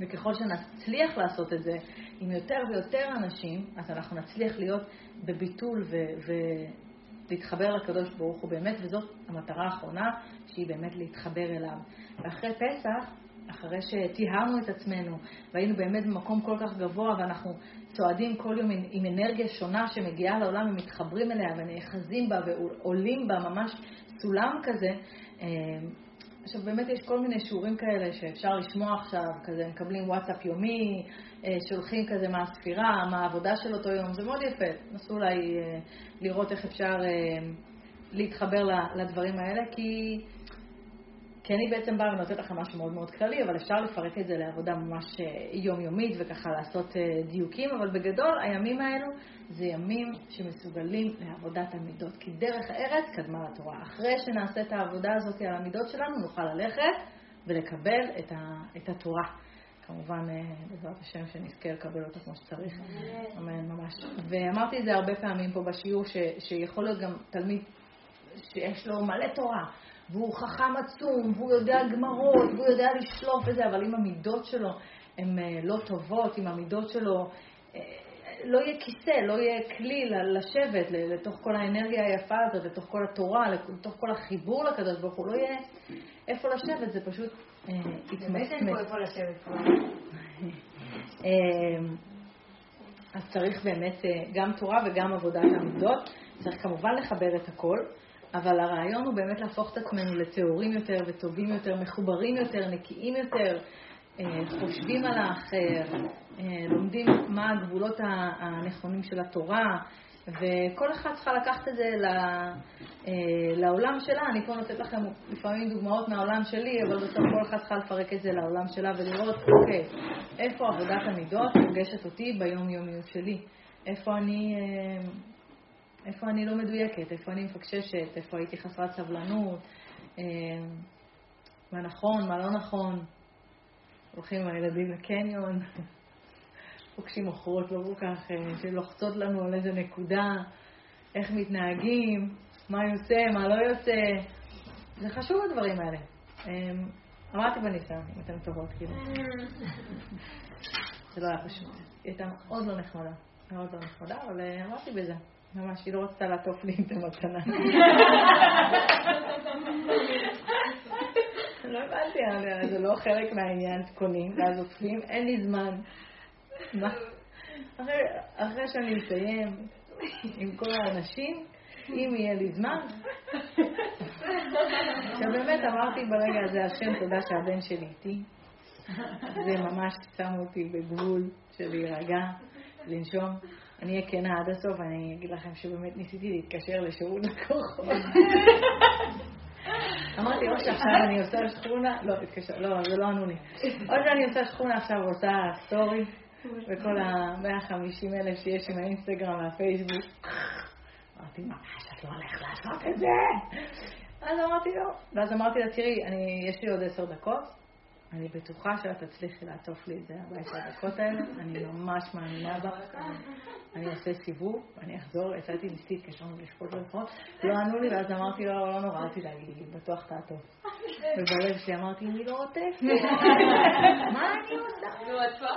וככל שנצליח לעשות את זה עם יותר ויותר אנשים, אז אנחנו נצליח להיות בביטול ו- ו- להתחבר לקדוש ברוך הוא באמת, וזאת המטרה האחרונה, שהיא באמת להתחבר אליו. ואחרי פסח, אחרי שטיהרנו את עצמנו, והיינו באמת במקום כל כך גבוה, ואנחנו צועדים כל יום עם, עם אנרגיה שונה שמגיעה לעולם, ומתחברים אליה, ונאחזים בה, ועולים בה ממש סולם כזה, אה, עכשיו באמת יש כל מיני שיעורים כאלה שאפשר לשמוע עכשיו, כזה מקבלים וואטסאפ יומי, אה, שולחים כזה מה הספירה, מה העבודה של אותו יום, זה מאוד יפה. נסו אולי אה, לראות איך אפשר להתחבר לדברים האלה, כי כי אני בעצם באה ונותנת לכם משהו מאוד מאוד כללי, אבל אפשר לפרק את זה לעבודה ממש אה, יומיומית וככה לעשות אה, דיוקים, אבל בגדול הימים האלו זה ימים שמסוגלים לעבודת המידות, כי דרך הארץ קדמה לתורה. אחרי שנעשה את העבודה הזאת על המידות שלנו, נוכל ללכת ולקבל את, ה, את התורה. כמובן, אה, בעזרת השם, שנזכה לקבל אותה כמו שצריך. אמן, ממש. ואמרתי את זה הרבה פעמים פה בשיעור, ש, שיכול להיות גם תלמיד שיש לו מלא תורה. והוא חכם עצום, והוא יודע גמרות, והוא יודע לשלוף וזה, אבל אם המידות שלו הן אה, לא טובות, אם המידות שלו... אה, לא יהיה כיסא, לא יהיה כלי לשבת לתוך כל האנרגיה היפה הזאת, לתוך כל התורה, לתוך כל החיבור לקדוש ברוך הוא, לא יהיה איפה לשבת, זה פשוט לשבת כבר. <laughs> אז צריך באמת גם תורה וגם עבודת המידות. צריך כמובן לחבר את הכל. אבל הרעיון הוא באמת להפוך את עצמנו לטהורים יותר וטובים יותר, מחוברים יותר, נקיים יותר, אה, חושבים על האחר, אה, לומדים מה הגבולות הנכונים של התורה, וכל אחד צריכה לקחת את זה אה, לעולם שלה. אני פה נותנת לכם לפעמים דוגמאות מהעולם שלי, אבל בסוף כל אחד צריכה לפרק את זה לעולם שלה ולראות, אוקיי, איפה עבודת המידות פוגשת אותי ביום-יומיות שלי? איפה אני איפה אני לא מדויקת, איפה אני מפקששת, איפה הייתי חסרת סבלנות, אה, מה נכון, מה לא נכון. הולכים עם הילדים לקניון, <laughs> פוגשים מוכרות לא כל כך, אה, שלוחצות לנו על איזה נקודה, איך מתנהגים, מה יוצא, מה לא יוצא. זה חשוב הדברים האלה. אה, אמרתי בניסיון, אם אתן טובות, כאילו. <laughs> זה לא היה פשוט. היא הייתה מאוד לא נחמדה, מאוד לא נחמדה, אבל אמרתי בזה. ממש, היא לא רצתה לעטוף לי את המתנה. לא הבנתי, זה לא חלק מהעניין, קונים, ואז עוטפים, אין לי זמן. אחרי שאני אסיים עם כל האנשים, אם יהיה לי זמן. עכשיו באמת אמרתי ברגע הזה, השם תודה שהבן שלי איתי. זה ממש שם אותי בגבול של להירגע, לנשום. אני אהיה כנה עד הסוף, ואני אגיד לכם שבאמת ניסיתי להתקשר לשירות לקוחות. אמרתי, או שעכשיו אני עושה שכונה, לא, תתקשר, לא, זה לא ענו לי. או שאני עושה שכונה עכשיו ועושה סטורי, וכל ה-150 אלף שיש עם האינסטגרם והפייסבוק. אמרתי, ממש, את לא הולכת לעשות את זה. אז אמרתי, לא. ואז אמרתי לה, תראי, יש לי עוד עשר דקות, אני בטוחה שאת תצליחי לעטוף לי את זה הביתה הדקות האלה, אני ממש מאמינה בך. אני אעשה סיבוב, ואני אחזור, יצאתי ניסי להתקשר ולשפוט ולפחות, לא ענו לי, ואז אמרתי לו, לא נורא, אל תדאגי, בטוח תעטוף. ובלב שלי אמרתי, אני לא עוטפת, <laughs> מה אני עושה? נו, עטפה?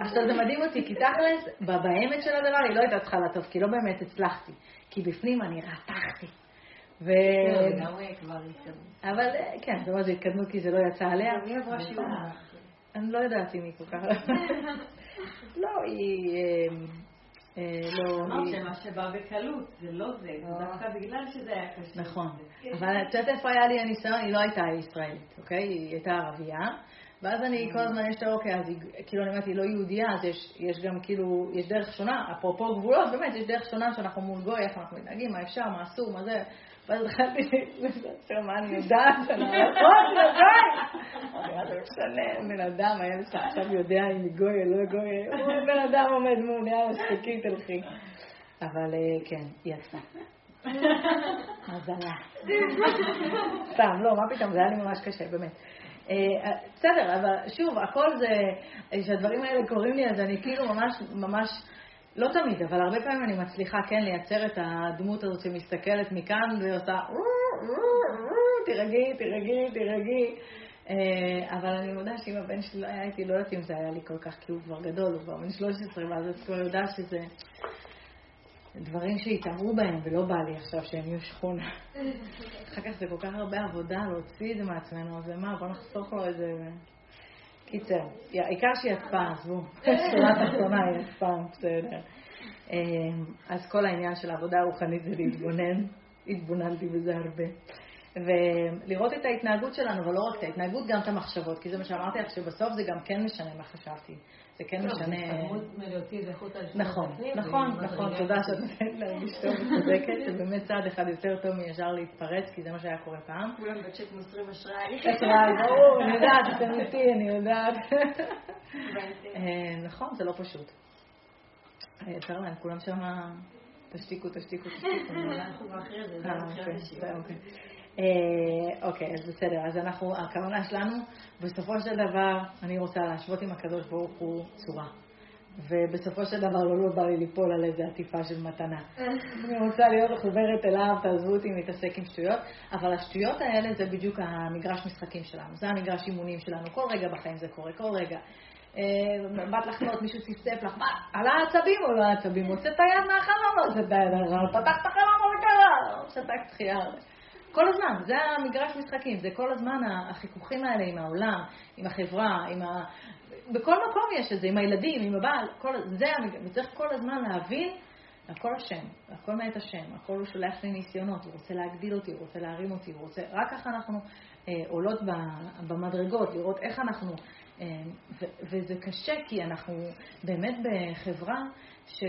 עכשיו זה מדהים אותי, כי תכלס, באמת של הדבר היא לא הייתה צריכה לעטוף, כי לא באמת הצלחתי. כי בפנים אני רתחתי. ו... לא, אבל כן, זה ממש התקדמות כי זה לא יצא עליה. מי עברה שיעור? אני לא יודעת אם היא כל כך... <laughs> לא, היא... אמ, אה, לא... אמרת שמה שבא בקלות, זה לא זה, זה אה. דווקא בגלל שזה היה קשה. נכון. אבל את יודעת איפה היה לי הניסיון? היא לא הייתה ישראלית, אוקיי? היא הייתה ערבייה. ואז אני כל הזמן, יש לה, אוקיי, אז היא, כאילו, אני אומרת, היא לא יהודייה, אז יש גם כאילו, יש דרך שונה, אפרופו גבולות, באמת, יש דרך שונה שאנחנו מול גוי, איך אנחנו מתנהגים, מה אפשר, מה אסור, מה זה, ואז התחלתי לשאול מה אני יודעת, אני אומרת, אוי, זה גוי! אמרתי, מה זה משנה, בן אדם, הילד שלך עכשיו יודע אם היא גוי או לא גוי, הוא בן אדם עומד מול, יאללה, שתקי, תלכי. אבל אה, כן, היא יצאה. מזלה. סתם, לא, מה פתאום, זה היה לי ממש קשה, באמת. אה, בסדר, אבל שוב, הכל זה, כשהדברים האלה קורים לי, אז אני כאילו ממש, ממש, לא תמיד, אבל הרבה פעמים אני מצליחה כן לייצר את הדמות הזאת שמסתכלת מכאן ועושה, תירגעי, תירגעי, תירגעי. אה, אבל אני מודה שאם הבן שלי לא היה איתי, לא יודעת אם זה היה לי כל כך, כי הוא כבר גדול, הוא כבר בן 13, ואז את כבר יודעת שזה... דברים שהתעמרו בהם, ולא בא לי עכשיו שהם יהיו שכונה. אחר כך זה כל כך הרבה עבודה להוציא את זה מעצמנו, אז מה, בוא נחסוך לו איזה... קיצר, העיקר שהיא אצפה, עזבו. שורה תחתונה היא אצפה, בסדר. אמ, אז כל העניין של העבודה הרוחנית זה להתבונן, התבוננתי בזה הרבה. ולראות את ההתנהגות שלנו, אבל לא רק את ההתנהגות, גם את המחשבות, כי זה מה שאמרתי לך, שבסוף זה גם כן משנה מה חשבתי. זה כן משנה... נכון, נכון, נכון, תודה שאת נותנת להרגיש טוב וצודקת, זה באמת צעד אחד יותר טוב מישר להתפרץ, כי זה מה שהיה קורה פעם. כולם בצ'ק מוסרים אשראי. אשראי, ברור, אני יודעת, אתם איתי, אני יודעת. אה, נכון, זה לא פשוט. יותר להם, כולם שם, תשתיקו, תשתיקו, תשתיקו. אנחנו אחרי זה, זה אה, אוקיי. אה, אוקיי, אז בסדר. אז אנחנו, הכוונה שלנו, בסופו של דבר, אני רוצה להשוות עם הקדוש ברוך הוא צורה. ובסופו של דבר לא, לא בא לי ליפול על איזה עטיפה של מתנה. <laughs> אני רוצה להיות מחוברת אליו, תעזבו אותי להתעסק עם שטויות, אבל השטויות האלה זה בדיוק המגרש משחקים שלנו, זה המגרש אימונים שלנו, כל רגע בחיים זה קורה, כל רגע. אה, באת לחנות, מישהו צפצף לך, מה, על העצבים או לא העצבים? הוצאת היד מהחלום, הוצאת היד מהחלום, פתחת חלום, מה קרה? שתקת תחייה. כל הזמן, זה המגרש משחקים, זה כל הזמן החיכוכים האלה עם העולם, עם החברה, עם ה... בכל מקום יש את זה, עם הילדים, עם הבעל, כל... זה המגרש, וצריך כל הזמן להבין, הכל השם, הכל מאת השם, הכל הוא שולח לי ניסיונות, הוא רוצה להגדיל אותי, הוא רוצה להרים אותי, הוא רוצה, רק ככה אנחנו אה, עולות במדרגות, לראות איך אנחנו, אה, ו, וזה קשה כי אנחנו באמת בחברה ש...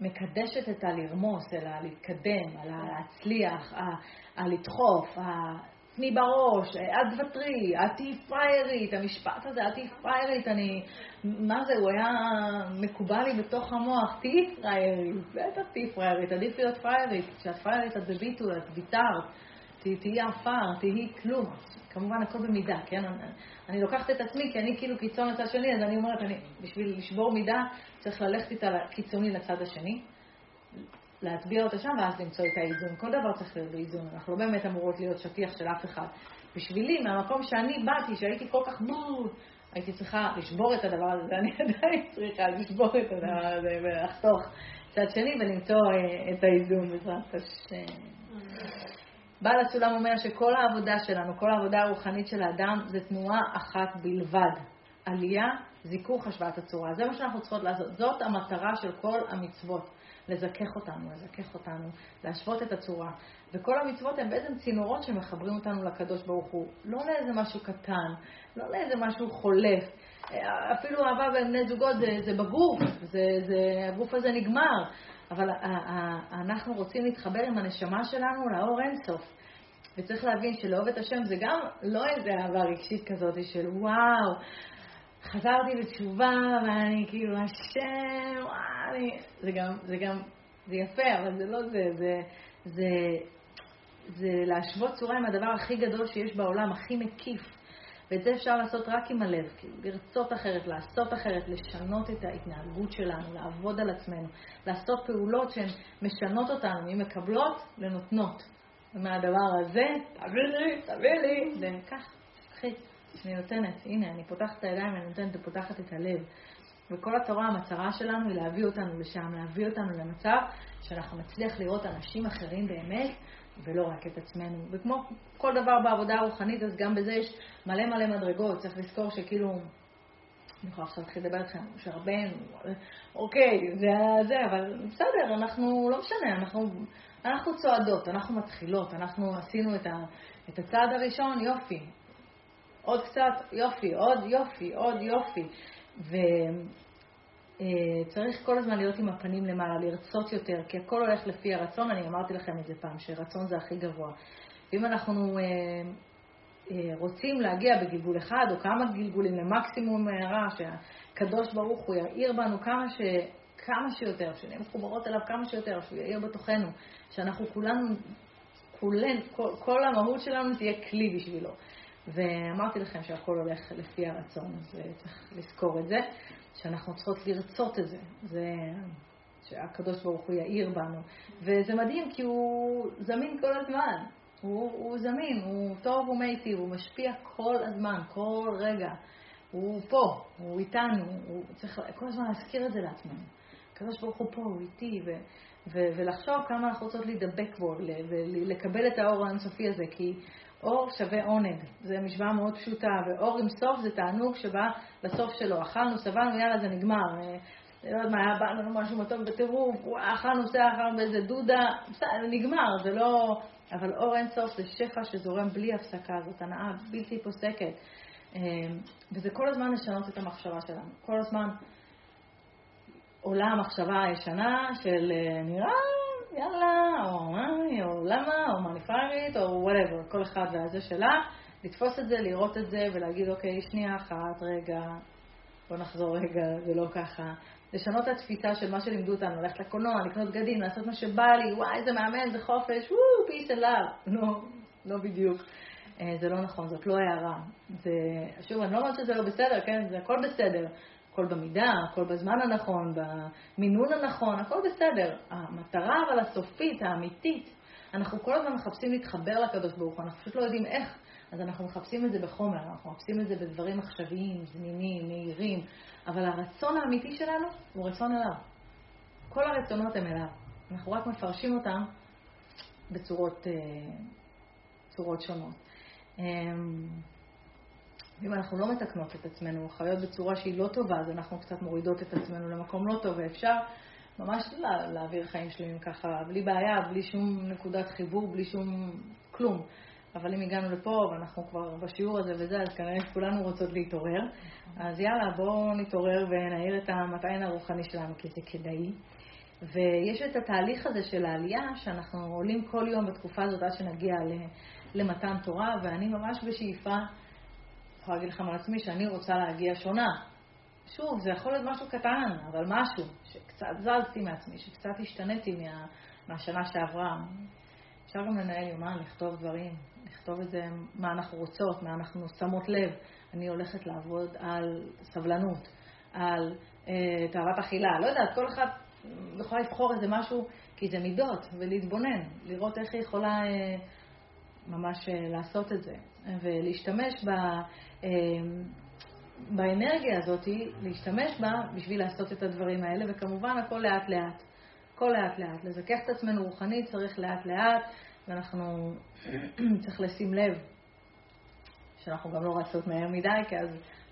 מקדשת את הלרמוס, אלא להתקדם, על הלהצליח, הלדחוף, תני בראש, אל תוותרי, אל תהיי פריירית, המשפט הזה, אל תהיי פריירית, אני, מה זה, הוא היה מקובל לי בתוך המוח, תהיי פריירית, בטח תהיי פריירית, עדיף להיות פריירית, כשאת פריירית את בביטול, את ויתרת, תהיי עפר, תהיי כלום, כמובן הכל במידה, כן? אני לוקחת את עצמי כי אני כאילו קיצון לצד שני, אז אני אומרת, אני, בשביל לשבור מידה צריך ללכת איתה קיצוני לצד השני, להטביע אותה שם ואז למצוא את האיזון. כל דבר צריך להיות באיזון, אנחנו לא באמת אמורות להיות שטיח של אף אחד. בשבילי, מהמקום שאני באתי, שהייתי כל כך בול, הייתי צריכה לשבור את הדבר הזה, ואני <laughs> עדיין צריכה לשבור את הדבר הזה ולחתוך צד שני ולמצוא אה, את האיזון בעזרת השם. בעל הסולם אומר שכל העבודה שלנו, כל העבודה הרוחנית של האדם, זה תנועה אחת בלבד. עלייה, זיכוך, השוואת הצורה. זה מה שאנחנו צריכות לעשות. זאת המטרה של כל המצוות. לזכך אותנו, לזכך אותנו, להשוות את הצורה. וכל המצוות הן בעצם צינורות שמחברים אותנו לקדוש ברוך הוא. לא לאיזה משהו קטן, לא לאיזה משהו חולף. אפילו אהבה בין בני זוגות זה, זה בגוף, זה, זה, הגוף הזה נגמר. אבל אנחנו רוצים להתחבר עם הנשמה שלנו לאור אינסוף. וצריך להבין שלאהוב את השם זה גם לא איזה אהבה רגשית כזאת של וואו, חזרתי בתשובה ואני כאילו השם, וואו, זה גם, זה גם, זה יפה, אבל זה לא זה, זה, זה, זה להשוות צורה עם הדבר הכי גדול שיש בעולם, הכי מקיף. ואת זה אפשר לעשות רק עם הלב, כאילו, לרצות אחרת, לעשות אחרת, לשנות את ההתנהגות שלנו, לעבוד על עצמנו, לעשות פעולות שהן משנות אותנו, ממקבלות לנותנות. ומהדבר הזה, תביא לי, תביא לי, וקח, קחי, אני נותנת, הנה, אני פותחת את הידיים, אני נותנת ופותחת את הלב. וכל התורה, המטרה שלנו היא להביא אותנו לשם, להביא אותנו למצב שאנחנו נצליח לראות אנשים אחרים באמת, ולא רק את עצמנו. וכמו כל דבר בעבודה הרוחנית, אז גם בזה יש מלא מלא מדרגות. צריך לזכור שכאילו, אני יכולה עכשיו להתחיל לדבר איתכם, משה רבנו, אוקיי, זה זה, אבל בסדר, אנחנו, לא משנה, אנחנו, אנחנו צועדות, אנחנו מתחילות, אנחנו עשינו את, ה, את הצעד הראשון, יופי. עוד קצת, יופי, עוד יופי, עוד יופי. ו... אה, צריך כל הזמן להיות עם הפנים למעלה, לרצות יותר, כי הכל הולך לפי הרצון, אני אמרתי לכם את זה פעם, שרצון זה הכי גבוה. ואם אנחנו אה, אה, רוצים להגיע בגלגול אחד או כמה גלגולים למקסימום מהרה, שהקדוש ברוך הוא יאיר בנו כמה, ש... כמה שיותר, שנהיה מחוברות אליו כמה שיותר, שהוא יאיר בתוכנו, שאנחנו כולנו, כולן, כל, כל המהות שלנו תהיה כלי בשבילו. ואמרתי לכם שהכל הולך לפי הרצון, אז צריך לזכור את זה. שאנחנו צריכות לרצות את זה. זה שהקדוש ברוך הוא יאיר בנו. וזה מדהים כי הוא זמין כל הזמן. הוא, הוא זמין, הוא טוב ומיטיב, הוא משפיע כל הזמן, כל רגע. הוא פה, הוא איתנו, הוא צריך כל הזמן להזכיר את זה לעצמנו. הקדוש ברוך הוא פה, הוא איתי, ו, ו, ולחשוב כמה אנחנו רוצות להידבק בו, ולקבל את האור האינסופי הזה, כי אור שווה עונג. זו משוואה מאוד פשוטה, ואור עם סוף זה תענוג שבא לסוף שלו. אכלנו, סבלנו, יאללה, זה נגמר. אה, לא יודעת מה, היה בא לנו משהו מתוק בטירוף, אכלנו, זה אכלנו באיזה דודה, נגמר, זה לא... אבל אור אין סוף זה שפע שזורם בלי הפסקה, זאת הנאה בלתי פוסקת. אה, וזה כל הזמן לשנות את המחשבה שלנו. כל הזמן עולה המחשבה הישנה של אה, נראה יאללה, או מה, או למה, או מה נפרדת, או וואטאבר, כל אחד והזה שלה, לתפוס את זה, לראות את זה, ולהגיד, אוקיי, שנייה אחת, רגע, בוא נחזור רגע, זה לא ככה. לשנות את התפיסה של מה שלימדו אותנו, ללכת לקולנוע, לקנות בגדים, לעשות מה שבא לי, וואי, איזה מאמן, זה חופש, וואו, and love. לא, לא בדיוק. אה, זה לא נכון, זאת לא הערה. זה, שוב, אני לא אומרת שזה לא בסדר, כן? זה הכל בסדר. הכל במידה, הכל בזמן הנכון, במינון הנכון, הכל בסדר. המטרה אבל הסופית, האמיתית, אנחנו כל הזמן מחפשים להתחבר לקדוש ברוך הוא, אנחנו פשוט לא יודעים איך, אז אנחנו מחפשים את זה בחומר, אנחנו מחפשים את זה בדברים עכשוויים, זמינים, מהירים, אבל הרצון האמיתי שלנו הוא רצון אליו. כל הרצונות הם אליו. אנחנו רק מפרשים אותם בצורות אה, צורות שונות. אם אנחנו לא מתקנות את עצמנו, חיות בצורה שהיא לא טובה, אז אנחנו קצת מורידות את עצמנו למקום לא טוב, ואפשר ממש לה, להעביר חיים שלמים ככה, בלי בעיה, בלי שום נקודת חיבור, בלי שום כלום. אבל אם הגענו לפה ואנחנו כבר בשיעור הזה וזה, אז כנראה כולנו רוצות להתעורר. אז יאללה, בואו נתעורר ונעיר את המטען הרוחני שלנו, כי זה כדאי. ויש את התהליך הזה של העלייה, שאנחנו עולים כל יום בתקופה הזאת עד שנגיע למתן תורה, ואני ממש בשאיפה יכולה להגיד לכם על עצמי שאני רוצה להגיע שונה. שוב, זה יכול להיות משהו קטן, אבל משהו, שקצת זזתי מעצמי, שקצת השתניתי מה, מהשנה שעברה. אפשר גם לנהל יומן, לכתוב דברים, לכתוב את זה, מה אנחנו רוצות, מה אנחנו שמות לב. אני הולכת לעבוד על סבלנות, על אה, תאוות אכילה, לא יודעת, כל אחד יכולה לבחור איזה משהו, כי זה מידות, ולהתבונן, לראות איך היא יכולה אה, ממש אה, לעשות את זה, ולהשתמש ב... אמ, באנרגיה הזאת, להשתמש בה בשביל לעשות את הדברים האלה, וכמובן הכל לאט לאט. הכל לאט לאט. לזכך את עצמנו רוחנית צריך לאט לאט, ואנחנו <clears throat> צריך לשים לב שאנחנו גם לא רצות מהר מדי, כי אז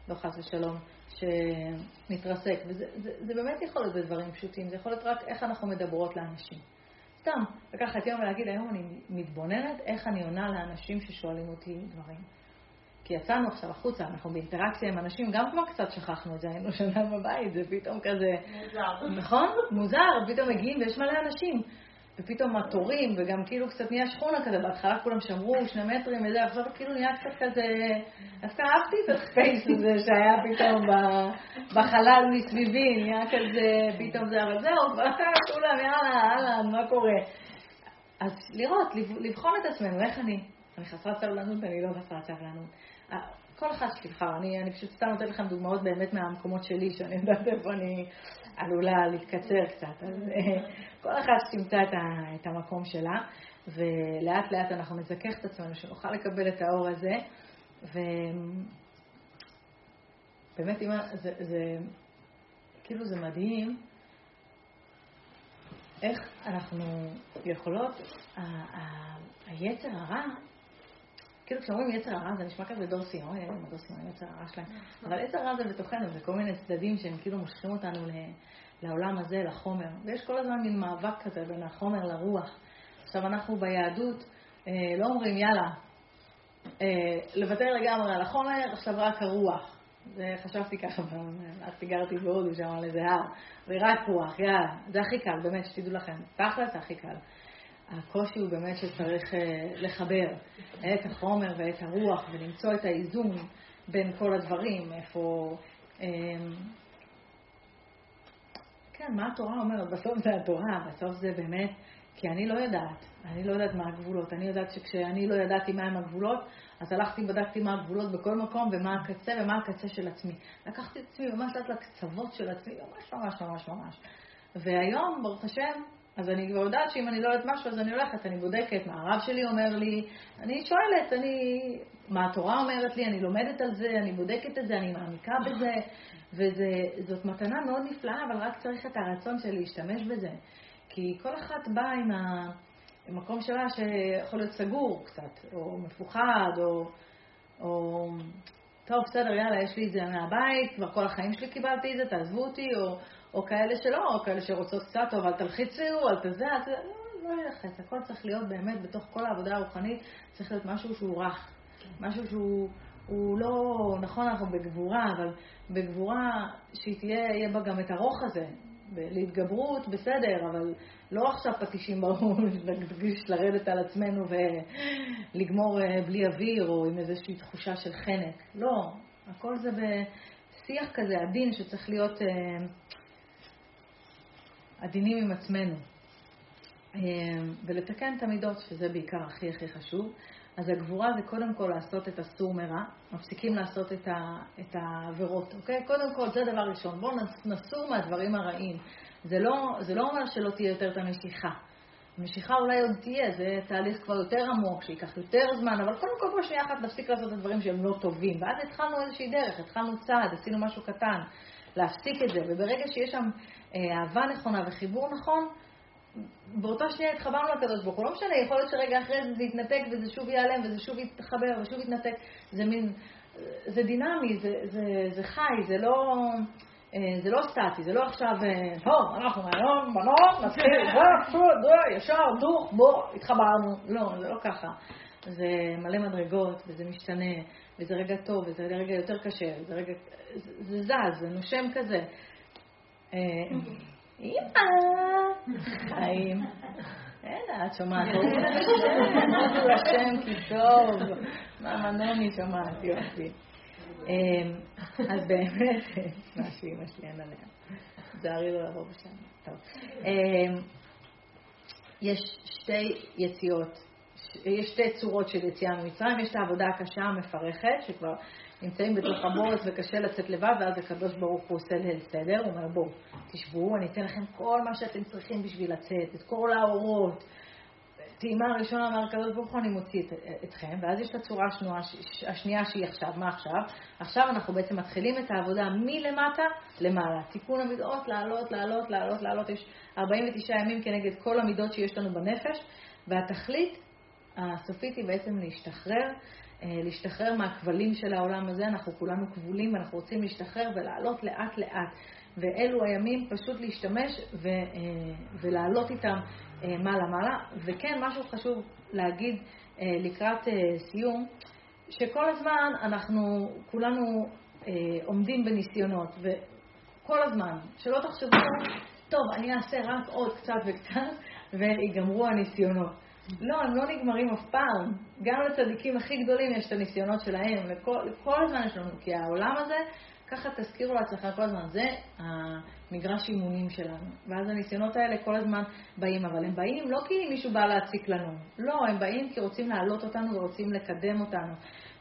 לא חס ושלום שנתרסק. וזה זה, זה באמת יכול להיות בדברים פשוטים, זה יכול להיות רק איך אנחנו מדברות לאנשים. סתם, לקחת יום ולהגיד, היום אני מתבוננת איך אני עונה לאנשים ששואלים אותי דברים. כי יצאנו עכשיו החוצה, אנחנו באינטראקציה עם אנשים, גם כבר קצת שכחנו את זה, היינו שנה בבית, זה פתאום כזה... מוזר. נכון? מוזר, פתאום מגיעים ויש מלא אנשים. ופתאום התורים, וגם כאילו קצת נהיה שכונה כזה, בהתחלה כולם שמרו שני מטרים וזה, עכשיו כאילו נהיה קצת כזה, דווקא אהבתי את הספייס הזה שהיה פתאום בחלל מסביבי, נהיה כזה, פתאום זה, אבל זהו, כולם, יאללה, אהלן, מה קורה? אז לראות, לבחון את עצמנו, איך אני? אני חסרת סבלנות ואני לא חסרת סבלנות. כל אחד שתבחר, אני, אני פשוט סתם נותנת לכם דוגמאות באמת מהמקומות שלי, שאני יודעת איפה אני עלולה להתקצר קצת. אז אה, כל אחד שתמצא את, את המקום שלה, ולאט לאט אנחנו נזכך את עצמנו, שנוכל לקבל את האור הזה. ובאמת, זה, זה, כאילו זה מדהים איך אנחנו יכולות, היצר הרע כאילו כשאומרים יצר הרע זה נשמע כזה דור סיום, אוי, מה דור סיום, יצר הרע שלהם. אבל יצר הרע זה בתוכנו, זה כל מיני צדדים שהם כאילו מושכים אותנו לעולם הזה, לחומר. ויש כל הזמן מין מאבק כזה בין החומר לרוח. עכשיו אנחנו ביהדות אה, לא אומרים יאללה, אה, לוותר לגמרי על החומר, עכשיו רק הרוח. זה חשבתי ככה, הלכתי גרתי בהודו שם על איזה הר, ורק רוח, יאללה, זה הכי קל, באמת, שתדעו לכם, תכל'ס זה הכי קל. הקושי הוא באמת שצריך אה, לחבר את החומר ואת הרוח ולמצוא את האיזון בין כל הדברים, איפה... אמ, כן, מה התורה אומרת? בסוף זה התורה, בסוף זה באמת, כי אני לא יודעת, אני לא יודעת מה הגבולות. אני יודעת שכשאני לא ידעתי מהם הגבולות, אז הלכתי, בדקתי מה הגבולות בכל מקום ומה הקצה ומה הקצה של עצמי. לקחתי את עצמי ממש עד לקצוות של עצמי, ממש ממש ממש ממש. והיום, ברוך השם, אז אני כבר יודעת שאם אני לא יודעת משהו, אז אני הולכת, אני בודקת מה הרב שלי אומר לי, אני שואלת, אני מה התורה אומרת לי, אני לומדת על זה, אני בודקת את זה, אני מעמיקה בזה, וזאת מתנה מאוד נפלאה, אבל רק צריך את הרצון של להשתמש בזה. כי כל אחת באה עם המקום שלה שיכול להיות סגור קצת, או מפוחד, או, או טוב, בסדר, יאללה, יש לי את זה מהבית, כבר כל החיים שלי קיבלתי את זה, תעזבו אותי, או, או כאלה שלא, או כאלה שרוצות קצת, טוב, אל תלחיצו, אל תזה, אל תזה, לא, לא ילחץ, הכל צריך להיות באמת, בתוך כל העבודה הרוחנית, צריך להיות משהו שהוא רך, משהו שהוא... הוא לא, נכון, אנחנו בגבורה, אבל בגבורה שהיא תהיה, יהיה בה גם את הרוך הזה. להתגברות, בסדר, אבל לא עכשיו פטישים בראש, <laughs> לרדת על עצמנו ולגמור אה, בלי אוויר או עם איזושהי תחושה של חנק. לא, הכל זה בשיח כזה עדין שצריך להיות אה, עדינים עם עצמנו. אה, ולתקן את המידות, שזה בעיקר הכי הכי חשוב. אז הגבורה זה קודם כל לעשות את הסור מרע, מפסיקים לעשות את, ה, את העבירות, אוקיי? קודם כל, זה דבר ראשון. בואו נסור מהדברים הרעים. זה לא, זה לא אומר שלא תהיה יותר את המשיכה. המשיכה אולי עוד תהיה, זה תהליך כבר יותר עמוק, שייקח יותר זמן, אבל קודם כל בואו שנייה אחת נפסיק לעשות את הדברים שהם לא טובים. ואז התחלנו איזושהי דרך, התחלנו צעד, עשינו משהו קטן, להפסיק את זה, וברגע שיש שם אהבה נכונה וחיבור נכון, באותה שנייה התחברנו לקדוש ברוך הוא. לא משנה, יכול להיות שרגע אחרי זה זה יתנתק וזה שוב ייעלם וזה שוב יתחבר ושוב יתנתק. זה מין, זה דינמי, זה, זה, זה חי, זה לא, אה, זה לא סטטי, זה לא עכשיו, אה, טוב, אנחנו היום בנות, נתחיל, ישר, דוך, בוא, התחברנו. לא, זה לא ככה. זה מלא מדרגות, וזה משתנה, וזה רגע טוב, וזה רגע יותר קשה, זה רגע, זה, זה זז, זה נושם כזה. אמא, חיים. אין, את שומעת, ברוך השם כי טוב. מה מנוני שומעת, יופי. אז באמת, מה שאימא שלי אין עליה. תזהרי לו לבוא בשם. טוב. יש שתי יציאות, יש שתי צורות של יציאה ממצרים. יש את העבודה הקשה המפרכת, שכבר נמצאים בתוך הבוץ וקשה לצאת לבד, ואז הקדוש ברוך הוא עושה ליל סדר, הוא אומר בואו, תשבו, אני אתן לכם כל מה שאתם צריכים בשביל לצאת, את כל האורות. טעימה הראשונה אמר הקדוש ברוך הוא, אני מוציא את, אתכם, ואז יש את הצורה השנועה, השנייה שהיא עכשיו, מה עכשיו? עכשיו אנחנו בעצם מתחילים את העבודה מלמטה למעלה. תיקון המידות, לעלות, לעלות, לעלות, לעלות, יש 49 ימים כנגד כל המידות שיש לנו בנפש, והתכלית הסופית היא בעצם להשתחרר להשתחרר מהכבלים של העולם הזה, אנחנו כולנו כבולים ואנחנו רוצים להשתחרר ולעלות לאט לאט. ואלו הימים פשוט להשתמש ו, אה, ולעלות איתם אה, מעלה-מעלה. וכן, משהו חשוב להגיד לקראת סיום, שכל הזמן אנחנו כולנו עומדים בניסיונות, וכל הזמן, שלא תחשבו, טוב, אני אעשה רק עוד קצת וקצת, ויגמרו הניסיונות. לא, הם לא נגמרים אף פעם. גם לצדיקים הכי גדולים יש את הניסיונות שלהם, וכל הזמן יש לנו, כי העולם הזה, ככה תזכירו לעצמכם כל הזמן, זה המגרש אימונים שלנו. ואז הניסיונות האלה כל הזמן באים, אבל הם באים לא כי מישהו בא להציק לנו, לא, הם באים כי רוצים להעלות אותנו ורוצים לקדם אותנו.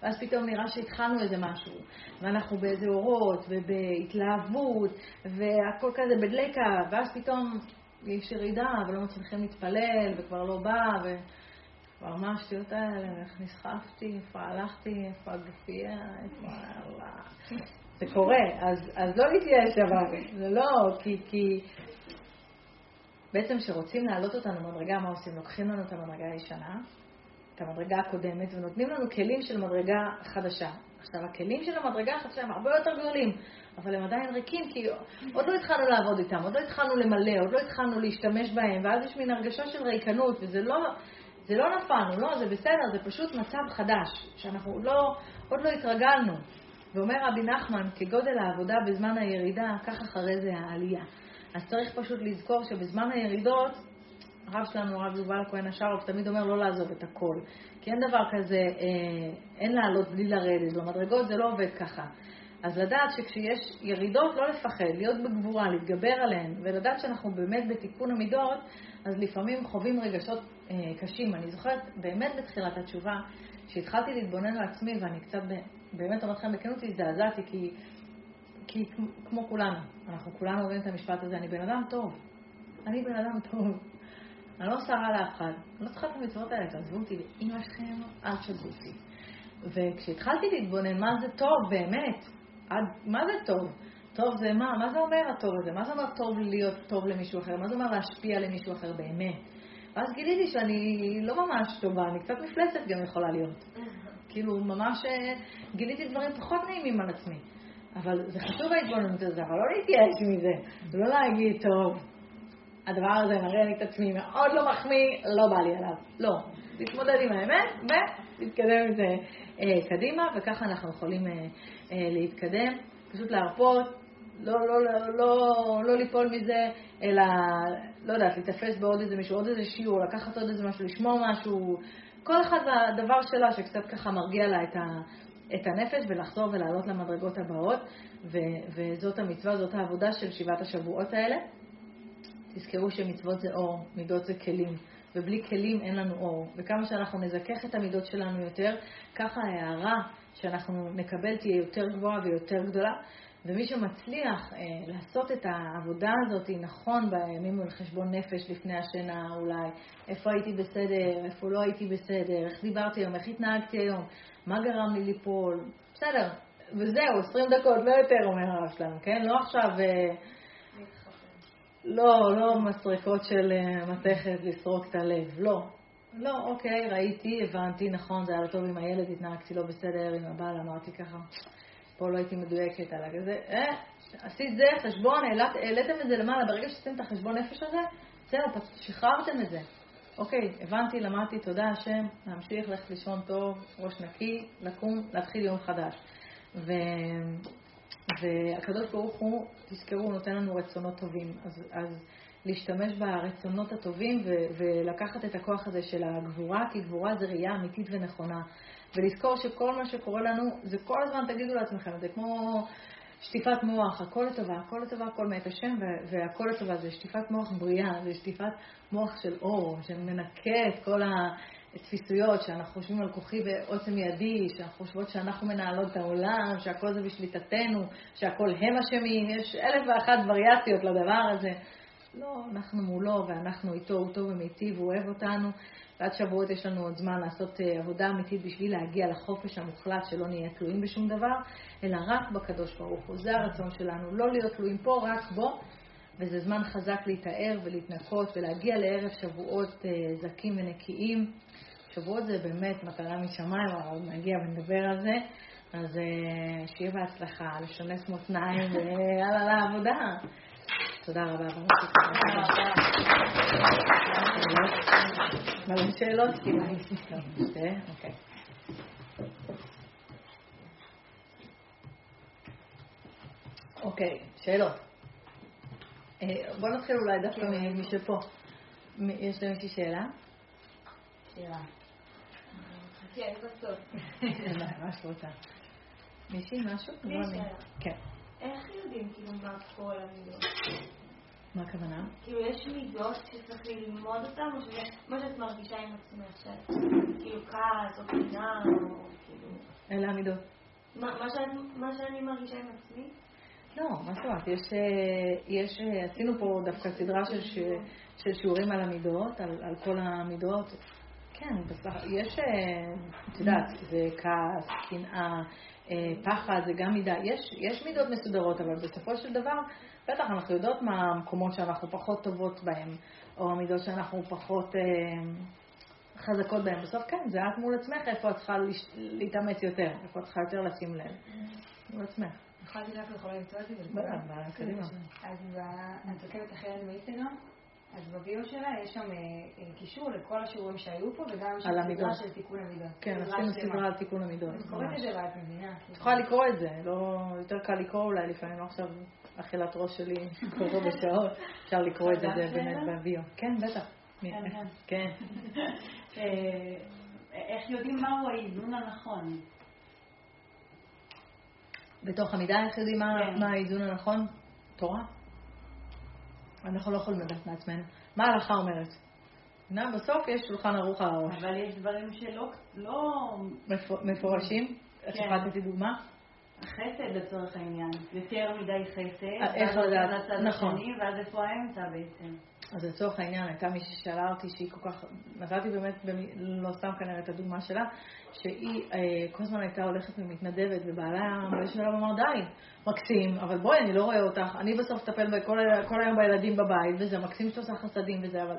ואז פתאום נראה שהתחלנו איזה משהו, ואנחנו באיזה אורות, ובהתלהבות, והכל כזה בדלקה, ואז פתאום יש ירידה, ולא מצליחים להתפלל, וכבר לא בא, וכבר מה השטויות האלה, איך נסחפתי, איפה הלכתי, איפה הגפייה, איפה... זה קורה, אז, אז לא להתייאש אבל, זה לא, כי, כי בעצם כשרוצים להעלות אותנו במדרגה, מה עושים? לוקחים לנו את המדרגה הישנה, את המדרגה הקודמת, ונותנים לנו כלים של מדרגה חדשה. עכשיו, הכלים של המדרגה החדשה הם הרבה יותר גדולים. אבל הם עדיין ריקים, כי עוד לא התחלנו לעבוד איתם, עוד לא התחלנו למלא, עוד לא התחלנו להשתמש בהם, ואז יש מין הרגשה של ריקנות, וזה לא, זה לא נפלנו, לא, זה בסדר, זה פשוט מצב חדש, שאנחנו עוד לא, עוד לא התרגלנו. ואומר רבי נחמן, כגודל העבודה בזמן הירידה, כך אחרי זה העלייה. אז צריך פשוט לזכור שבזמן הירידות, הרב שלנו, הרב יובל הכהן השרוף, תמיד אומר לא לעזוב את הכל. כי אין דבר כזה, אה, אין לעלות בלי לרדת. במדרגות זה לא עובד ככה. אז לדעת שכשיש ירידות, לא לפחד, להיות בגבורה, להתגבר עליהן, ולדעת שאנחנו באמת בתיקון המידות, אז לפעמים חווים רגשות אה, קשים. אני זוכרת באמת בתחילת התשובה, שהתחלתי להתבונן על עצמי, ואני קצת, באמת אומרת לכם בכנות, הזדעזעתי, כי, כי כמו כולנו, אנחנו כולנו אומרים את המשפט הזה, אני בן אדם טוב. אני בן אדם טוב. אני לא שרה לאף אחד. אני לא צריכה את המצוות האלה, תעזבו אותי, ואימא שלכם, אל תשגעו אותי. וכשהתחלתי להתבונן מה זה טוב באמת, עד, מה זה טוב? טוב זה מה? מה זה אומר הטוב הזה? מה זה אומר טוב להיות טוב למישהו אחר? מה זה אומר להשפיע למישהו אחר באמת? ואז גיליתי שאני לא ממש טובה, אני קצת מפלצת גם יכולה להיות. כאילו, ממש אה, גיליתי דברים פחות נעימים על עצמי. אבל זה חשוב ההתבוננות הזה, אבל לא להתייאש מזה. לא להגיד, טוב, הדבר הזה מראה לי את עצמי מאוד לא מחמיא, לא בא לי עליו. לא. להתמודד עם האמת ולהתקדם עם זה קדימה, וככה אנחנו יכולים אה, אה, להתקדם. פשוט להרפות, לא, לא, לא, לא, לא ליפול מזה, אלא, לא יודעת, להתאפס בעוד איזה מישהו, עוד איזה שיעור, לקחת עוד איזה משהו, לשמוע משהו. כל אחד והדבר שלה שקצת ככה מרגיע לה את, ה, את הנפש ולחזור ולעלות למדרגות הבאות, ו, וזאת המצווה, זאת העבודה של שבעת השבועות האלה. תזכרו שמצוות זה אור, מידות זה כלים, ובלי כלים אין לנו אור. וכמה שאנחנו נזכך את המידות שלנו יותר, ככה ההערה שאנחנו נקבל תהיה יותר גבוהה ויותר גדולה. ומי שמצליח אה, לעשות את העבודה הזאת נכון בימים על חשבון נפש לפני השינה אולי, איפה הייתי בסדר, איפה לא הייתי בסדר, איך דיברתי היום, איך התנהגתי היום, מה גרם לי ליפול, בסדר, וזהו, 20 דקות, לא יותר, אומר הרב שלנו, כן? לא עכשיו... אה, לא, לא מסריקות של אה, מתכת לסרוק את הלב, לא. לא, אוקיי, ראיתי, הבנתי, נכון, זה היה לא טוב עם הילד, התנהגתי לא בסדר עם הבעל, אמרתי ככה, פה לא הייתי מדויקת על זה. אה, עשית זה, חשבון, העליתם את זה למעלה, ברגע שעשיתם את החשבון נפש הזה, זהו, שחררתם את זה. אוקיי, הבנתי, למדתי, תודה השם, להמשיך, ללכת לישון טוב, ראש נקי, לקום, להתחיל יום חדש. ו... והקדוש ברוך הוא, תזכרו, נותן לנו רצונות טובים. אז, אז להשתמש ברצונות הטובים ו- ולקחת את הכוח הזה של הגבורה, כי גבורה זה ראייה אמיתית ונכונה. ולזכור שכל מה שקורה לנו, זה כל הזמן, תגידו לעצמכם, זה כמו שטיפת מוח, הכל לטובה, הכל לטובה, הכל מאת השם, והכל לטובה, זה שטיפת מוח בריאה, זה שטיפת מוח של אור, שמנקה את כל התפיסויות, שאנחנו חושבים על כוחי ועוצם ידי, שאנחנו חושבות שאנחנו מנהלות את העולם, שהכל זה בשליטתנו, שהכל הם אשמים, יש אלף ואחת וריאציות לדבר הזה. לא, אנחנו מולו ואנחנו איתו, הוא טוב ומיטיב, הוא אוהב אותנו. ועד שבועות יש לנו עוד זמן לעשות אה, עבודה אמיתית בשביל להגיע לחופש המוחלט, שלא נהיה תלויים בשום דבר, אלא רק בקדוש ברוך הוא. זה הרצון שלנו, לא להיות תלויים פה, רק בו. וזה זמן חזק להתאר ולהתנקות ולהגיע לערב שבועות אה, זכים ונקיים. שבועות זה באמת מטרה משמיים, אבל עוד נגיע ונדבר על זה. אז אה, שיהיה בהצלחה, לשנס מותניים <laughs> ויאללה לעבודה. תודה רבה. שאלות? אוקיי. אוקיי, שאלות. אה, בוא נתחיל אולי דווקא ממי שפה. יש למישהי שאלה? שאלה. כן, בסוף. <laughs> מה את רוצה? מישהי, משהו? לי לא. כן. איך יודעים כאילו מה כל המידות? מה הכוונה? כאילו יש מידות שצריך ללמוד אותן, או שזה מה שאת מרגישה עם עצמך, שאת כאילו כעס או קנאה, או כאילו... אלה המידות. מה שאני מרגישה עם עצמי? לא, מה זאת אומרת? יש, אה, יש, אה, עשינו פה דווקא סדרה של, של שיעורים על המידות, על, על כל המידות. כן, בסך, יש, אה, את יודעת, זה כעס, קנאה, פחד, זה גם מידה. יש, יש מידות מסודרות, אבל בסופו של דבר, בטח אנחנו יודעות מה המקומות שאנחנו פחות טובות בהם, או המידות שאנחנו פחות אה, חזקות בהם. בסוף כן, זה את מול עצמך, איפה את צריכה להתאמץ יותר, איפה את צריכה יותר לשים לב. מול עצמך. יכולה להגיד לך, יכולה למצוא את זה? בטח, קדימה. אז את עוקבת אחרת באינסטגרם? אז בביו שלה יש שם אה, אה, קישור לכל השיעורים שהיו פה, וגם יש סדרה של תיקון המידות. כן, עשינו סדרה על תיקון המידות. את קוראת את זה ואת מבינה. את יכולה לקרוא את זה, לא, יותר קל לקרוא אולי לפעמים, לא עכשיו אכילת ראש שלי, קורא בשעות, אפשר לקרוא את זה באמת בביו. כן, בטח. כן. כן. כן. <laughs> אה, איך יודעים מהו האיזון הנכון? בתוך המידה איך יודעים מה האיזון הנכון? תורה. אנחנו לא יכולים לדעת מעצמנו. מה ההלכה אומרת? נה, בסוף יש שולחן ערוך על הראש. אבל יש דברים שלא... לא... מפורשים? איך יכולה לתת לי דוגמה? חסד לצורך העניין. יותר מדי חסד. איך לדעת? נכון. ואז איפה האמצע בעצם? אז לצורך העניין הייתה מישהי ששאלה אותי שהיא כל כך, נתתי באמת, לא סתם כנראה את הדוגמה שלה, שהיא אה, כל הזמן הייתה הולכת ומתנדבת, ובעלה באיזשהו שלב אמר די, מקסים, אבל בואי, אני לא רואה אותך, אני בסוף אטפל כל, כל היום בילדים בבית, וזה מקסים שאתה עושה חסדים וזה, אבל...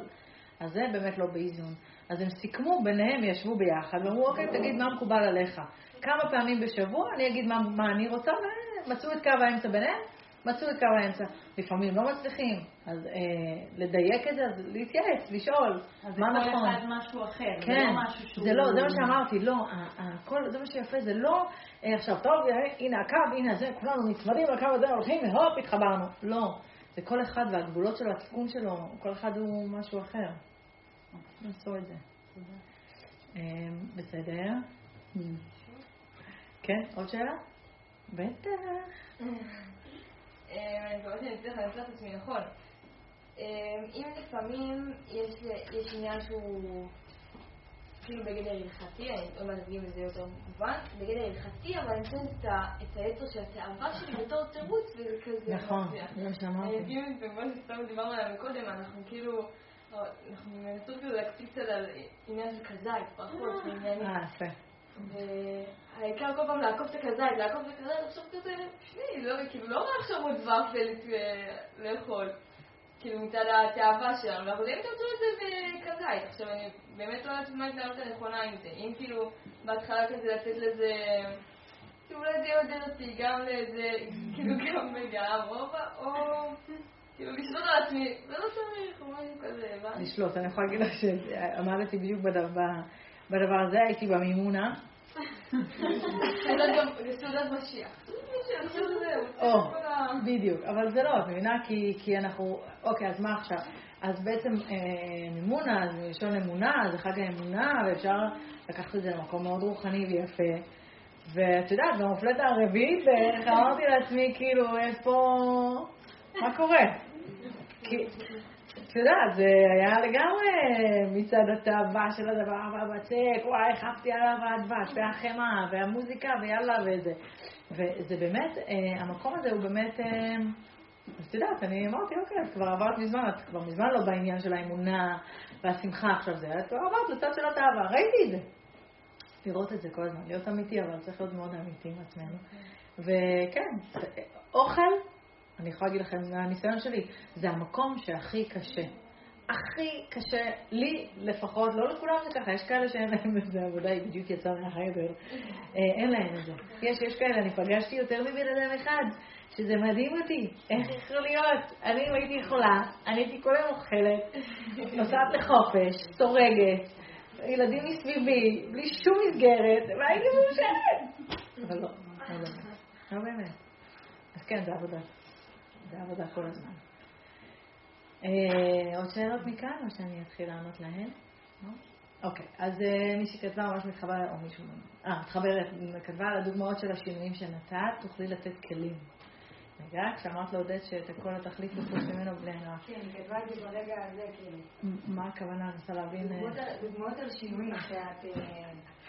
אז זה באמת לא באיזון. אז הם סיכמו ביניהם, ישבו ביחד, ואמרו, אוקיי, תגיד מה מקובל עליך. כמה פעמים בשבוע אני אגיד מה, מה אני רוצה, ומצאו את קו האמצע ביניהם, מצאו את קו האמצע. לפעמים לא מצליחים, אז אה, לדייק את זה, אז להתייעץ, לשאול, מה נכון. אז זה כל אחד משהו אחר, כן, זה לא משהו שהוא... זה לא, זה מה שאמרתי, לא, הכל, זה מה שיפה, זה לא, אה, עכשיו, טוב, הנה הקו, הנה זה, כולנו נצמדים לקו הזה, הולכים, הופ, התחברנו. לא, זה כל אחד והגבולות שלו, התיקון שלו, כל אחד הוא משהו אחר. נעשו את זה. אה, בסדר. כן, עוד שאלה? בטח. אה, אני מקווה שאני אצליח לעשות את עצמי נכון. אה, אם לפעמים יש עניין שהוא כאילו בגדר הלכתי, אני עוד מעט אגיד לזה יותר מובן, בגדר הלכתי, אבל אני נותנת את היצר של התאווה שלי בתור תירוץ, וזה כזה... נכון, זה מה שאמרתי. אם זה מה שסתם דיברנו עליו קודם, אנחנו כאילו... אנחנו מנסות כאילו להקפיץ על עניין של כזית, ברכות ועניינים. אה, יפה. והעיקר כל פעם לעקוף את הכזית, לעקוף את הכזית, עכשיו כזה, שני, לא, כאילו, לא עכשיו עוד ופל לאכול. כאילו מצד התאווה שלנו, ואנחנו יודעים שתמצאו את זה בכזית. עכשיו אני באמת לא יודעת מה ההתנהלות הנכונה עם זה. אם כאילו בהתחלה כזה לתת לזה, כאילו אולי זה יעודד אותי גם לזה, <laughs> כאילו גם וגם, או כאילו לשלוט על עצמי, זה לא צריך, או משהו כזה. לשלוט, אני יכולה להגיד לך שעמדתי בדיוק בדבר הזה, הייתי במימונה. <laughs> סעודת משיח. בדיוק, אבל זה לא, את מבינה? כי אנחנו, אוקיי, אז מה עכשיו? אז בעצם אה, מימונה, זה מלשון אמונה, זה חג האמונה, ואפשר לקחת את זה למקום מאוד רוחני ויפה. ואת יודעת, במופלטה הרביעית בערך אמרתי לעצמי, כאילו, איפה... מה קורה? את יודעת, זה היה לגמרי מצד התאווה של הדבר והבצק, וואי, עפתי עליו הדבש, והחמאה, והמוזיקה, ויאללה, וזה. וזה באמת, אה, המקום הזה הוא באמת, אה, אז את יודעת, אני אמרתי, אוקיי, את כבר עברת מזמן, את כבר מזמן לא בעניין של האמונה והשמחה עכשיו זה, את כבר עברת לצד של התאווה, ראיתי את זה. לראות את זה כל הזמן, להיות אמיתי, אבל צריך להיות מאוד אמיתי עם עצמנו. וכן, אוכל אני יכולה להגיד לכם מהניסיון שלי, זה המקום שהכי קשה. הכי קשה, לי לפחות, לא לכולם זה ככה, יש כאלה שאין להם את זה, עבודה היא בדיוק יצאה מהחדר, אה, אין להם את זה. יש, יש כאלה, אני פגשתי יותר מבן אדם אחד, שזה מדהים אותי, איך יכול להיות? אני אם הייתי יכולה, אני הייתי כל היום אוכלת, נוסעת לחופש, סורגת, ילדים מסביבי, בלי שום מסגרת, והייתי מאושרת. אבל לא, לא. לא באמת. אז כן, זה עבודה. זה עבודה כל הזמן. אה, עוד שאלות מכאן, או שאני אתחיל לענות להן? לא? אוקיי, אז אה, מי שכתבה ממש מתחברת, או מישהו, אה, מתחברת, כתבה על הדוגמאות של השינויים שנתת, תוכלי לתת כלים. רגע, כשאמרת לעודד שאת הכל התכלית מחוץ ממנו בלי עין כן, היא כתבה את זה ברגע הזה, כאילו. מה הכוונה? אני רוצה להבין... אה, דוגמאות על שינויים שאת...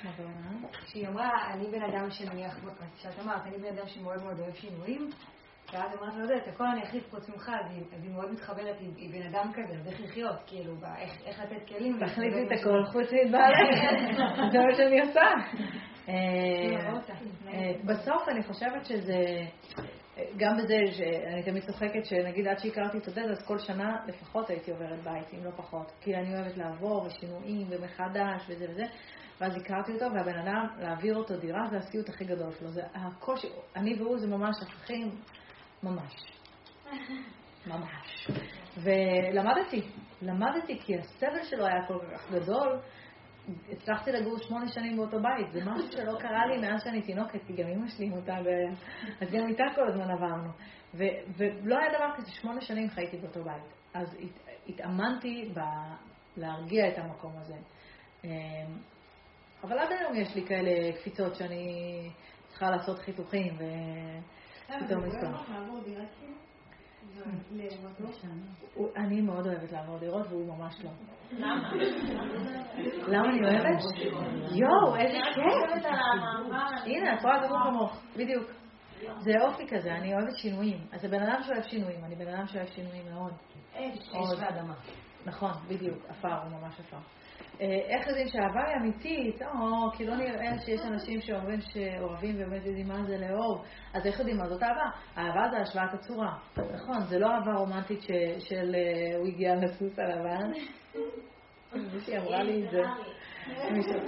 מה הכוונה? שהיא אמרה, אני בן אדם שנניח, שאת אמרת, אני בן אדם שמאוד מאוד אוהב שינויים, ואז אמרת לו, את הכל אני אחליף חוץ ממך, אז היא מאוד מתחברת, היא בן אדם כזה, אז איך לחיות, כאילו, איך לתת כלים. תחליפי את הכל חוץ מבעלך, <laughs> זה מה שאני עושה. <laughs> אה, אה, בסוף אני חושבת שזה, גם בזה שאני תמיד צוחקת, שנגיד עד שהכרתי את עודד, אז כל שנה לפחות הייתי עוברת בית, אם לא פחות. כי אני אוהבת לעבור, ושינויים, ומחדש, וזה וזה. ואז הכרתי אותו, והבן אדם, להעביר אותו דירה, זה הסיוט הכי גדול שלו. זה הקושי, אני והוא זה ממש אחים ממש. ממש. ולמדתי, למדתי כי הסבל שלו היה כל כך גדול. הצלחתי לגור שמונה שנים באותו בית, זה משהו שלא קרה לי מאז שאני תינוקת, כי גם אמא שלי מותה, ו... אז גם איתה כל הזמן עברנו. ו... ולא היה דבר כזה, שמונה שנים חייתי באותו בית. אז הת... התאמנתי ב... להרגיע את המקום הזה. אמ, אבל עד היום יש לי כאלה קפיצות שאני צריכה לעשות חיתוכים, ו... פתאום לפתוח. אני מאוד אוהבת לעבור דירות והוא ממש לא. למה? <laughs> למה אני אוהבת? יואו, איזה כיף. הנה, את רואה גמור כמוך, בדיוק. זה אופי כזה, אני אוהבת שינויים. אז זה בן אדם שאוהב שינויים, אני בן אדם שאוהב שינויים מאוד. אש ואדמה. נכון, בדיוק, עפר, הוא ממש עפר. אה, איך יודעים שהאהבה היא אמיתית? או, כי לא נראה שיש אנשים שאומרים שאוהבים ובאמת יודעים מה זה לאהוב. אז איך יודעים מה זאת אהבה? אהבה זה השוואת הצורה. נכון, זה לא אהבה רומנטית של אה, הוא הגיע לסוס הלבן. <laughs> מישהי אמרה לי את זה.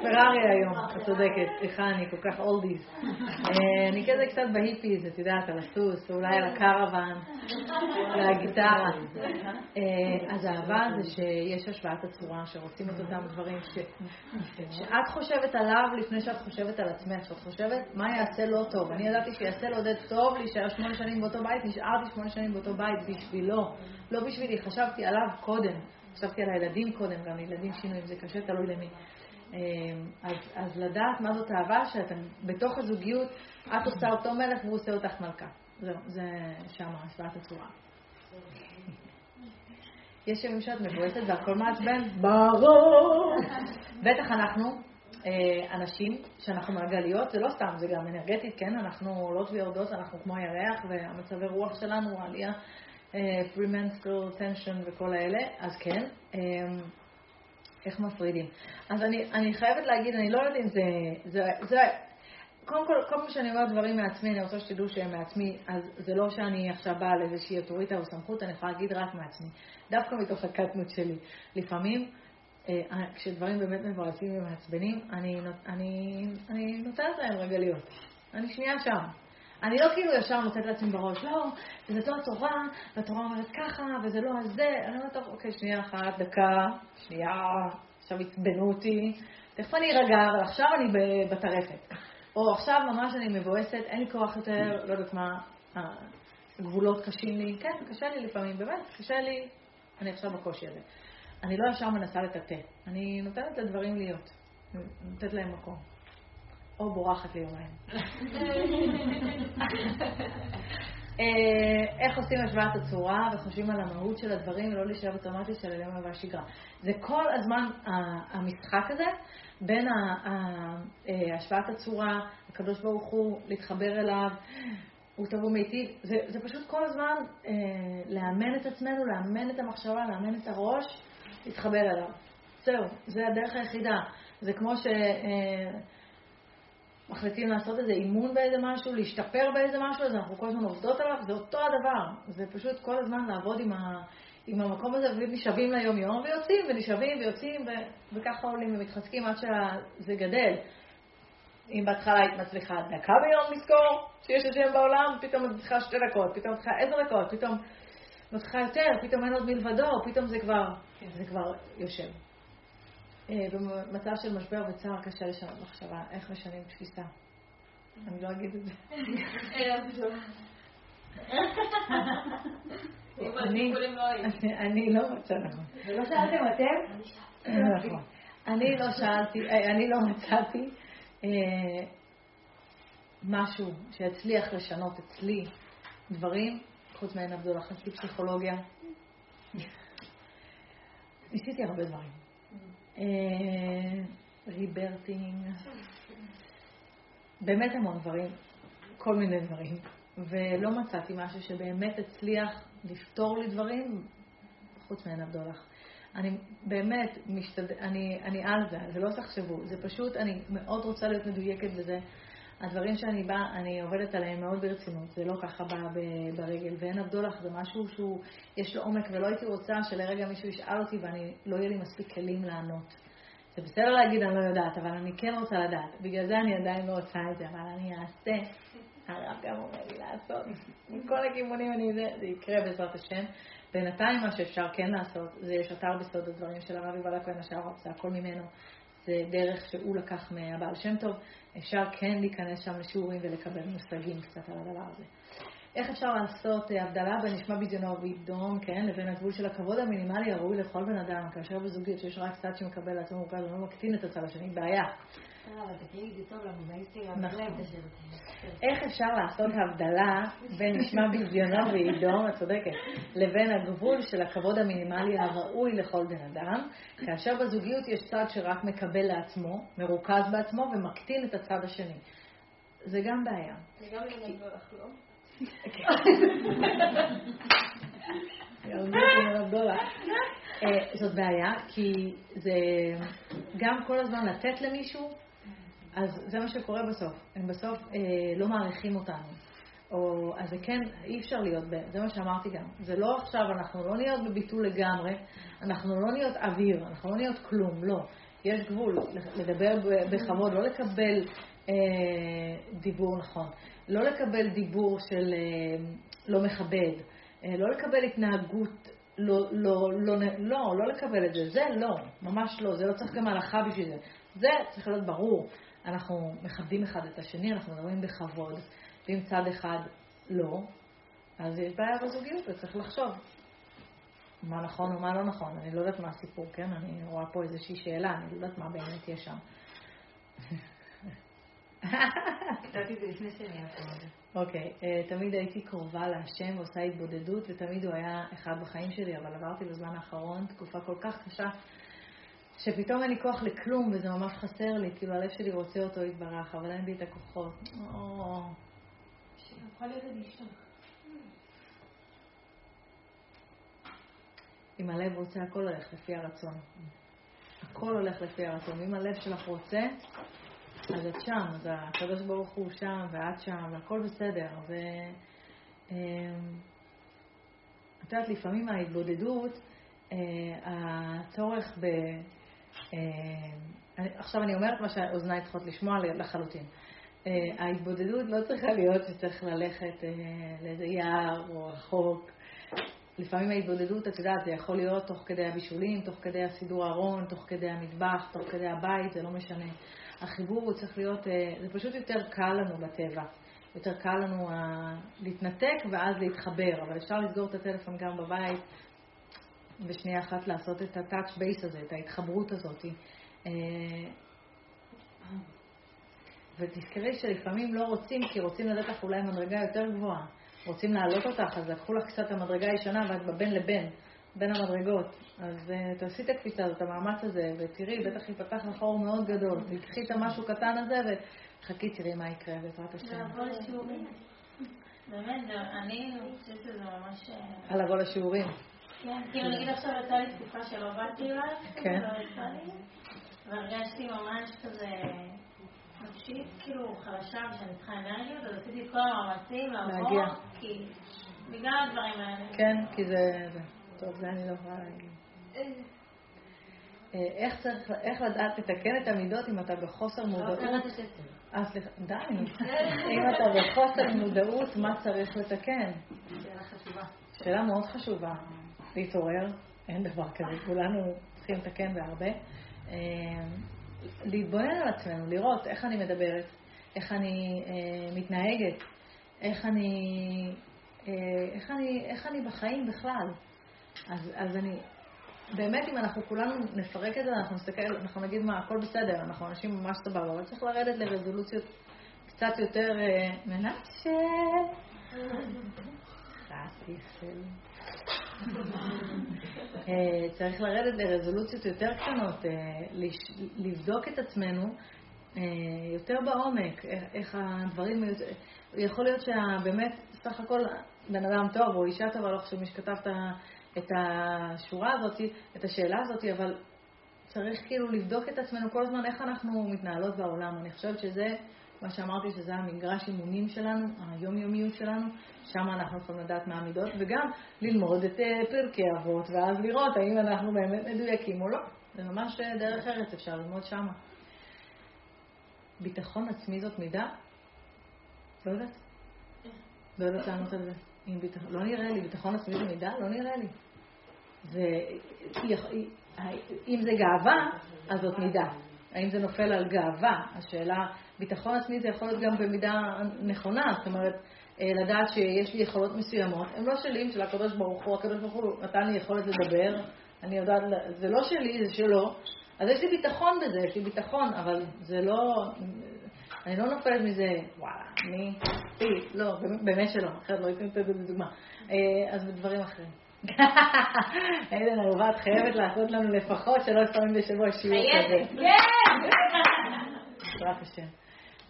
פרארי היום, את צודקת, סליחה, אני כל כך אולדיס. אה, אני כזה קצת בהיפיז, את יודעת, על הסוס, אולי על הקרוון, והגיטרה. אה, אז האהבה זה שיש השוואת הצורה, שרוצים את אותם דברים, שאת חושבת עליו לפני שאת חושבת על עצמך, שאת חושבת מה יעשה לו טוב. אני ידעתי שיעשה לעודד טוב להישאר שמונה שנים באותו בית, נשארתי שמונה שנים באותו בית בשבילו, לא בשבילי, חשבתי עליו קודם. חשבתי על הילדים קודם, גם ילדים שינויים, זה קשה, תלוי למי. אמ, אז, אז לדעת מה זאת אהבה, שאתם בתוך הזוגיות, את עושה אותו מלך והוא עושה אותך מלכה. זהו, זה שם השוואת הצורה. יש ימים שאת מבואסת והכל מעצבן? ברור. בטח אנחנו אה, אנשים שאנחנו מעגליות, זה לא סתם, זה גם אנרגטית, כן? אנחנו עולות ויורדות, אנחנו כמו הירח, והמצבי רוח שלנו, העלייה, אה, premenstrual tension וכל האלה, אז כן. איך מפרידים. אז אני, אני חייבת להגיד, אני לא יודעת אם זה, זה, זה... קודם כל, כל פעם שאני אומרת דברים מעצמי, אני רוצה שתדעו שהם מעצמי, אז זה לא שאני עכשיו באה על איזושהי אוטוריטה או סמכות, אני יכולה להגיד רק מעצמי. דווקא מתוך הקטנות שלי. לפעמים, אה, כשדברים באמת מבואסים ומעצבנים, אני, אני, אני נותנת להם רגע להיות. אני שנייה שם. אני לא כאילו ישר נותנת לעצמי בראש, לא, זה לא התורה, והתורה אומרת ככה, וזה לא הזה. אני אומרת, טוב, אוקיי, שנייה אחת, דקה, שנייה, עכשיו עצבנו אותי, תכף אני ארגע, אבל עכשיו אני בטרפת. או עכשיו ממש אני מבואסת, אין לי כוח יותר, לא יודעת מה, הגבולות קשים לי. כן, קשה לי לפעמים, באמת, קשה לי, אני עכשיו בקושי הזה. אני לא ישר מנסה לטאטא, אני נותנת לדברים להיות, נותנת להם מקום. או בורחת ליומיים. <laughs> אה, איך עושים השוואת הצורה וחושבים על המהות של הדברים ולא להישאר אוטומטית של היום והשגרה. זה כל הזמן המשחק הזה בין אה, השוואת הצורה, הקדוש ברוך הוא, להתחבר אליו, הוא טוב ומיטיב, זה, זה פשוט כל הזמן אה, לאמן את עצמנו, לאמן את המחשבה, לאמן את הראש, להתחבר אליו. זהו, זה הדרך היחידה. זה כמו ש... אה, מחליטים לעשות איזה אימון באיזה משהו, להשתפר באיזה משהו, אז אנחנו כל הזמן עובדות עליו, זה אותו הדבר. זה פשוט כל הזמן לעבוד עם, ה, עם המקום הזה, ונשאבים ליום-יום, ויוצאים, ונשאבים, ויוצאים, ו, וככה עולים ומתחזקים עד שזה גדל. אם בהתחלה היית מצליחה דקה ביום לזכור שיש השם בעולם, פתאום את צריכה שתי דקות, פתאום את צריכה עשר דקות, פתאום את צריכה יותר, פתאום אין עוד מלבדו, פתאום זה כבר, כן. זה כבר יושב. אה, במצב של משבר וצער קשה לשנות מחשבה. איך משנים תפיסה? אני לא אגיד את זה. אני לא מצאתי. נכון. ולא שאלתם אתם? נכון. אני לא שאלתי, אה, אני לא מצאתי אה, משהו שיצליח לשנות אצלי דברים, חוץ מעין עבדולה, חצי פסיכולוגיה. ניסיתי הרבה דברים. ריברטינג, באמת המון דברים, כל מיני דברים, ולא מצאתי משהו שבאמת הצליח לפתור לי דברים חוץ מעין הבדולח. אני באמת משתד... אני, אני על זה, זה לא תחשבו, זה פשוט, אני מאוד רוצה להיות מדויקת בזה. הדברים שאני באה, אני עובדת עליהם מאוד ברצינות, זה לא ככה בא ברגל, ואין הבדולח זה משהו שהוא, יש לו עומק, ולא הייתי רוצה שלרגע מישהו ישאל אותי ואני, לא יהיה לי מספיק כלים לענות. זה בסדר להגיד אני לא יודעת, אבל אני כן רוצה לדעת. בגלל זה אני עדיין לא עושה את זה, אבל אני אעשה. הרב גם אומר לי לעשות. מכל הכיוונים אני זה, זה יקרה בעזרת השם. בינתיים מה שאפשר כן לעשות, זה יש אתר בסוד הדברים של הרב יובל הכהן השער, זה הכל ממנו. זה דרך שהוא לקח מהבעל שם טוב, אפשר כן להיכנס שם לשיעורים ולקבל מושגים קצת על הדבר הזה. איך אפשר לעשות אה, הבדלה בין נשמע בדיונו ובדום, כן, לבין הגבול של הכבוד המינימלי הראוי לכל בן אדם, כאשר בזוגיות שיש רק צד שמקבל לעצמו מורכז ולא מקטין את הצד השני, בעיה. נכון. איך אפשר לעשות הבדלה בין נשמע בדיונו ועידו, את צודקת, לבין הגבול של הכבוד המינימלי הראוי לכל בן אדם, כאשר בזוגיות יש צד שרק מקבל לעצמו, מרוכז בעצמו ומקטין את הצד השני. זה גם בעיה. זה גם לא לך, לא? זאת בעיה, כי זה גם כל הזמן לתת למישהו, אז זה מה שקורה בסוף. הם בסוף אה, לא מעריכים אותנו. או, אז זה כן, אי אפשר להיות, זה מה שאמרתי גם. זה לא עכשיו, אנחנו לא נהיות בביטול לגמרי, אנחנו לא נהיות אוויר, אנחנו לא נהיות כלום, לא. יש גבול, לדבר בכבוד, לא לקבל אה, דיבור נכון, לא לקבל דיבור של אה, לא מכבד, אה, לא לקבל התנהגות לא, לא, לא, לא, לא לקבל את זה, זה לא, ממש לא, זה לא צריך גם הלכה בשביל זה. זה צריך להיות ברור. אנחנו מכבדים אחד את השני, אנחנו מדברים בכבוד, ואם צד אחד לא, אז יש בעיה בזוגיות וצריך לחשוב מה נכון ומה לא נכון. אני לא יודעת מה הסיפור, כן? אני רואה פה איזושהי שאלה, אני לא יודעת מה באמת יש שם. כתבתי את זה לפני שאני אוקיי, אה, תמיד הייתי קרובה להשם ועושה התבודדות, ותמיד הוא היה אחד בחיים שלי, אבל עברתי בזמן האחרון תקופה כל כך קשה, שפתאום אין לי כוח לכלום, וזה ממש חסר לי, כאילו הלב שלי רוצה אותו יתברך, אבל אין לי את הכוחות. אם הלב רוצה, הכל הולך לפי הרצון. הכל הולך לפי הרצון. אם הלב שלך רוצה, אז את שם, אז הקדוש ברוך הוא שם, ואת שם, והכל בסדר. ו... אמ, את יודעת, לפעמים ההתבודדות, אה, הצורך ב... אה, עכשיו אני אומרת מה שהאוזניי צריכות לשמוע לחלוטין. אה, ההתבודדות לא צריכה להיות שצריך ללכת לאיזה יער או רחוק. לפעמים ההתבודדות, את יודעת, זה יכול להיות תוך כדי הבישולים, תוך כדי הסידור ארון, תוך כדי המטבח, תוך כדי הבית, זה לא משנה. החיבור הוא צריך להיות, אה, זה פשוט יותר קל לנו בטבע. יותר קל לנו uh, להתנתק ואז להתחבר, אבל אפשר לסגור את הטלפון גם בבית בשנייה אחת לעשות את ה-touch base הזה, את ההתחברות הזאת. Uh, ותזכרי שלפעמים לא רוצים, כי רוצים לתת לך אולי מדרגה יותר גבוהה. רוצים להעלות אותך, אז לקחו לך קצת המדרגה הישנה ואת בבין לבין. בין המדרגות. אז uh, תעשי את הקפיצה הזאת, את המאמץ הזה, ותראי, בטח ייפתח לך אור מאוד גדול. תקחי את המשהו קטן הזה וחכי, תראי מה יקרה בעזרת השם. באמת, אני חושבת שזה ממש... אה, על לבוא לשיעורים. כן, כאילו נגיד עכשיו יצא לי תקופה שלא באתי אליו, כן. והרגשתי ממש כזה נפשית, כאילו חלשה ושאני צריכה אנרגיות, אז עשיתי את כל המאמצים לבוא, כי בגלל הדברים האלה. כן, כי זה... טוב, זה אני לא יכולה להגיד. אה, איך צריך, איך לדעת לתקן את המידות אם אתה בחוסר לא, מודעות? אה, סליחה, די. <laughs> אם אתה בחוסר מודעות, מה צריך לתקן? שאלה חשובה. שאלה מאוד חשובה. להתעורר, אין דבר כזה, כולנו צריכים לתקן בהרבה. אה, להתבונן על עצמנו, לראות איך אני מדברת, איך אני אה, מתנהגת, איך אני, איך, אני, איך אני בחיים בכלל. אז, אז אני, באמת אם אנחנו כולנו נפרק את זה, אנחנו נסתכל, אנחנו נגיד מה, הכל בסדר, אנחנו אנשים ממש סבבה, אבל צריך לרדת לרזולוציות קצת יותר אה, מנשה. אה, צריך לרדת לרזולוציות יותר קטנות, אה, לבדוק את עצמנו יותר בעומק, איך הדברים, יכול להיות שבאמת, סך הכל בן אדם טוב או אישה טובה, לא חשוב מי שכתב את את השורה הזאת, את השאלה הזאת, אבל צריך כאילו לבדוק את עצמנו כל הזמן איך אנחנו מתנהלות בעולם. אני חושבת שזה, מה שאמרתי, שזה המגרש אימונים שלנו, היומיומיות שלנו, שם אנחנו יכולים לדעת מה המידות, וגם ללמוד את אה, פרקי אבות, ואז לראות האם אנחנו באמת מדויקים או לא. זה ממש אה, דרך ארץ, אפשר ללמוד שם. ביטחון עצמי זאת מידה? לא יודעת. לא יודעת לענות על זה. עם ביטחון, לא נראה לי, ביטחון עצמי זה מידה? לא נראה לי. ואם זה גאווה, אז זאת מידה. האם זה נופל על גאווה? השאלה, ביטחון עצמי זה יכול להיות גם במידה נכונה, זאת אומרת, אה, לדעת שיש לי יכולות מסוימות, הן לא שלי, של הקדוש ברוך הוא, הקדוש ברוך הוא נתן לי יכולת לדבר, אני יודעת, זה לא שלי, זה שלו, אז יש לי ביטחון בזה, יש לי ביטחון, אבל זה לא, אני לא נופלת מזה, וואלה, אני, לא, באמת שלא, אחרת לא הייתי נותנת את זה בדוגמה. אה, אז בדברים אחרים. <laughs> עדן אהובה, את חייבת לעשות לנו לפחות שלוש פעמים בשבוע שיעור כזה. חייבת, כן! <laughs> בעזרת השם.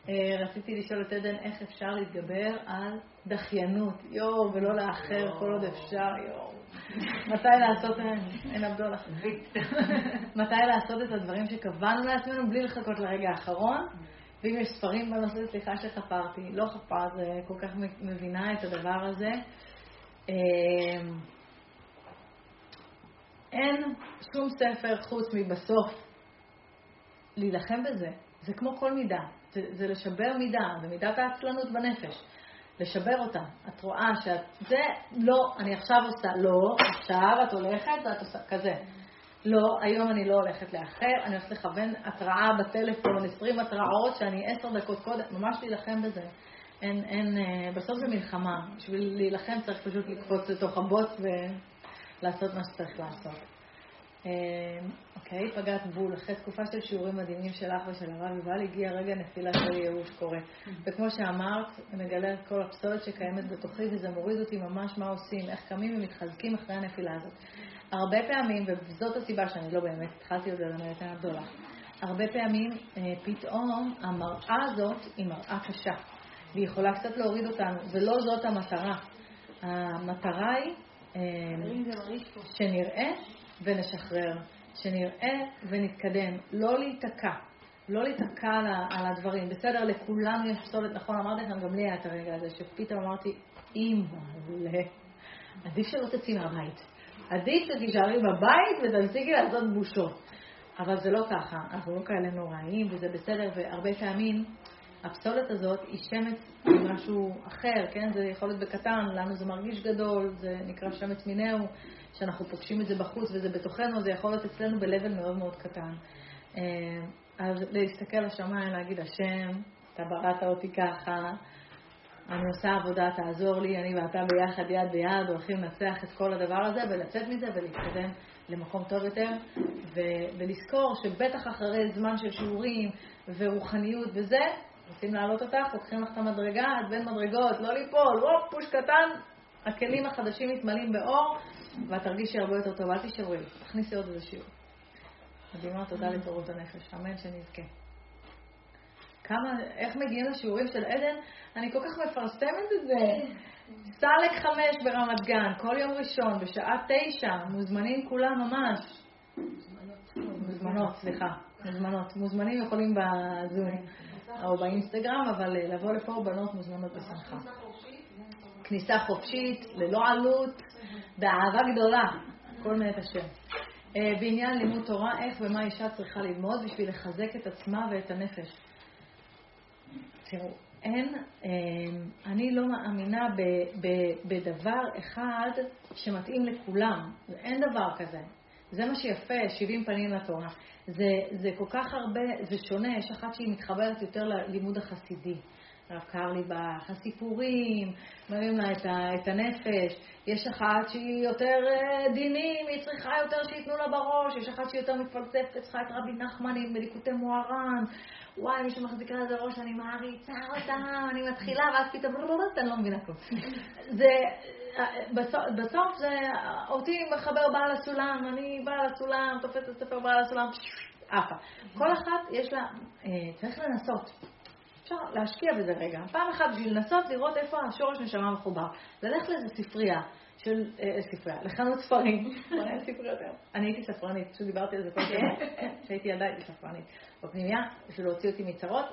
אה, רציתי לשאול את עדן איך אפשר להתגבר על דחיינות, יואו, ולא לאחר כל עוד אפשר, יואו. מתי לעשות, אין עבדו לך, <laughs> מתי לעשות את הדברים שקבענו לעצמנו בלי לחכות לרגע האחרון. ואם יש ספרים בנושא, סליחה שחפרתי, לא חפרת, זה כל כך מבינה את הדבר הזה. אה, אין שום ספר חוץ מבסוף להילחם בזה. זה כמו כל מידה. זה, זה לשבר מידה, זה מידת העצלנות בנפש. לשבר אותה. את רואה שאת, זה לא, אני עכשיו עושה, לא, עכשיו את הולכת ואת עושה כזה. לא, היום אני לא הולכת לאחר, אני הולכת לכוון התראה בטלפון, 20 התראות שאני 10 דקות קודם, ממש להילחם בזה. אין, אין, אה, בסוף זה מלחמה. בשביל להילחם צריך פשוט לקפוץ לתוך הבוט ולעשות מה שצריך לעשות. אמ, אוקיי, פגעת בול. אחרי תקופה של שיעורים מדהימים שלך ושל הרב יובל, הגיע רגע נפילה של ייאוש קורה. וכמו שאמרת, מגלה את כל הפסולת שקיימת בתוכי, וזה מוריד אותי ממש מה עושים, איך קמים ומתחזקים אחרי הנפילה הזאת. הרבה פעמים, וזאת הסיבה שאני לא באמת התחלתי עוד ללמד את הגדולה, הרבה פעמים אה, פתאום המראה הזאת היא מראה קשה, והיא יכולה קצת להוריד אותנו, ולא זאת המטרה. המטרה היא אה, שנראה ונשחרר, שנראה ונתקדם, לא להיתקע, לא להיתקע על, על הדברים. בסדר, לכולנו יש פסולת, נכון, אמרתי לכם, גם לי היה את הרגע הזה, שפתאום אמרתי, אימא'לה, עדיף שלא תצאי מהבית. עדיף שתישארי בבית ותפסיקי לעשות בושות. אבל זה לא ככה, אנחנו לא כאלה נוראים, וזה בסדר, והרבה פעמים הפסולת הזאת היא שמץ ממשהו אחר, כן? זה יכול להיות בקטן, לנו זה מרגיש גדול, זה נקרא שמץ מינהו, שאנחנו פוגשים את זה בחוץ וזה בתוכנו, זה יכול להיות אצלנו ב-level מאוד מאוד קטן. אה, אז להסתכל לשמיים, להגיד, השם, אתה בראת אותי ככה, אני עושה עבודה, תעזור לי, אני ואתה ביחד, יד ביד, הולכים לנצח את כל הדבר הזה ולצאת מזה ולהתקדם למקום טוב יותר, ו- ולזכור שבטח אחרי זמן של שיעורים ורוחניות וזה, רוצים להעלות אותך, לוקחים לך את המדרגה, את בין מדרגות, לא ליפול, וופ, פוש קטן, הכלים החדשים מתמלאים באור, ואת תרגישי הרבה יותר טוב, אל תישברי, תכניסי עוד איזה שיעור. מדהימה, תודה לתורות הנפש, אמן שנזכה. כמה, איך מגיעים לשיעורים של עדן? אני כל כך מפרסמת את זה. <laughs> סלק חמש ברמת גן, כל יום ראשון, בשעה תשע, מוזמנים כולם ממש. מוזמנות, סליחה, מוזמנות. מוזמנים יכולים בזום או באינסטגרם, אבל אה, לבוא לפה בנות מוזמנות בשמחה. כניסה חופשית, ללא עלות, באהבה גדולה, כל מאת השם. אה, בעניין לימוד תורה, איך ומה אישה צריכה ללמוד בשביל לחזק את עצמה ואת הנפש. תראו, אין, אה, אני לא מאמינה ב, ב, בדבר אחד שמתאים לכולם. אין דבר כזה. זה מה שיפה, 70 פנים לתורה. זה, זה כל כך הרבה, זה שונה, יש אחת שהיא מתחברת יותר ללימוד החסידי. הרב קרליבך, הסיפורים, מראים לה את, ה, את הנפש. יש אחת שהיא יותר אה, דינים, היא צריכה יותר שייתנו לה בראש. יש אחת שהיא יותר מתפלספת, צריכה את רבי נחמנים בליקוטי מוהר"ן. וואי, מי שמחזיקה לזה ראש, אני מעריצה אותה, אני מתחילה, ואז פתאום, לא, לא, אני לא מבינה כלום. זה, בסוף, בסוף זה, אותי מחבר בעל הסולם, אני בעל הסולם, תופסת ספר בעל הסולם, עפה. כל אחת יש לה, אה, צריך לנסות. אפשר להשקיע בזה רגע. פעם אחת בשביל לנסות לראות איפה השורש נשמה מחובר. ללכת לאיזה ספרייה. של אה, ספרייה, לחנות ספרים. אני הייתי ספרנית, פשוט דיברתי על זה כל הזמן. כן, כשהייתי ילדה הייתי ספרנית. בפנימייה, בשביל להוציא אותי מצרות,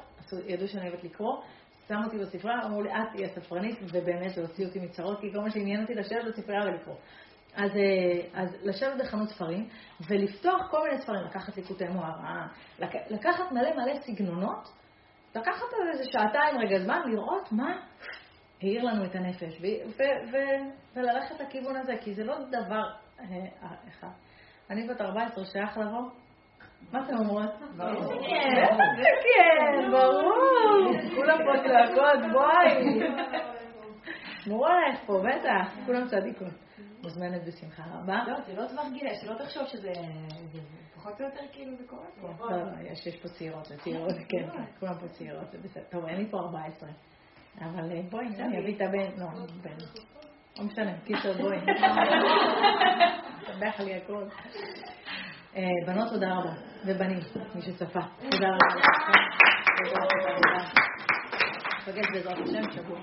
ידעו שאני אוהבת לקרוא, שמו אותי בספרייה, אמרו לי, את תהיה ספרנית, ובאמת להוציא אותי מצרות, כי כל מה שעניין אותי לשבת בספרייה ולקרוא. אז, אה, אז לשבת בחנות ספרים ולפתוח כל מיני ספרים, לקחת ליקוטי מוהר"ן, לקחת מלא מלא סגנונות, לקחת על איזה שעתיים רגע זמן, לראות מה העיר לנו את הנפש, ו- ו- וללכת לכיוון הזה, כי זה לא דבר אה, אחד. אני בת 14, שייך לבוא? מה אתם אומרות? ברור. כן, כן, ברור. כולם פה צעקות, בואי. שמרו עלייך פה, בטח, כולם צדיקות. מוזמנת בשמחה רבה. לא, זה לא טווח גילה, שלא תחשוב שזה פחות או יותר כאילו זה קורה פה. לא, לא, יש פה צעירות וצעירות, כן, כולם פה צעירות, זה בסדר. טוב, אין לי פה 14. אבל אה, בואי, אני אביא את הבן, לא, בן. לא משנה, קיצר בואי. סבח לי הכל. אה, בנות, תודה רבה. ובנים, מי שצפה. תודה רבה. תודה רבה. נפגש בעזרת השם שבוע.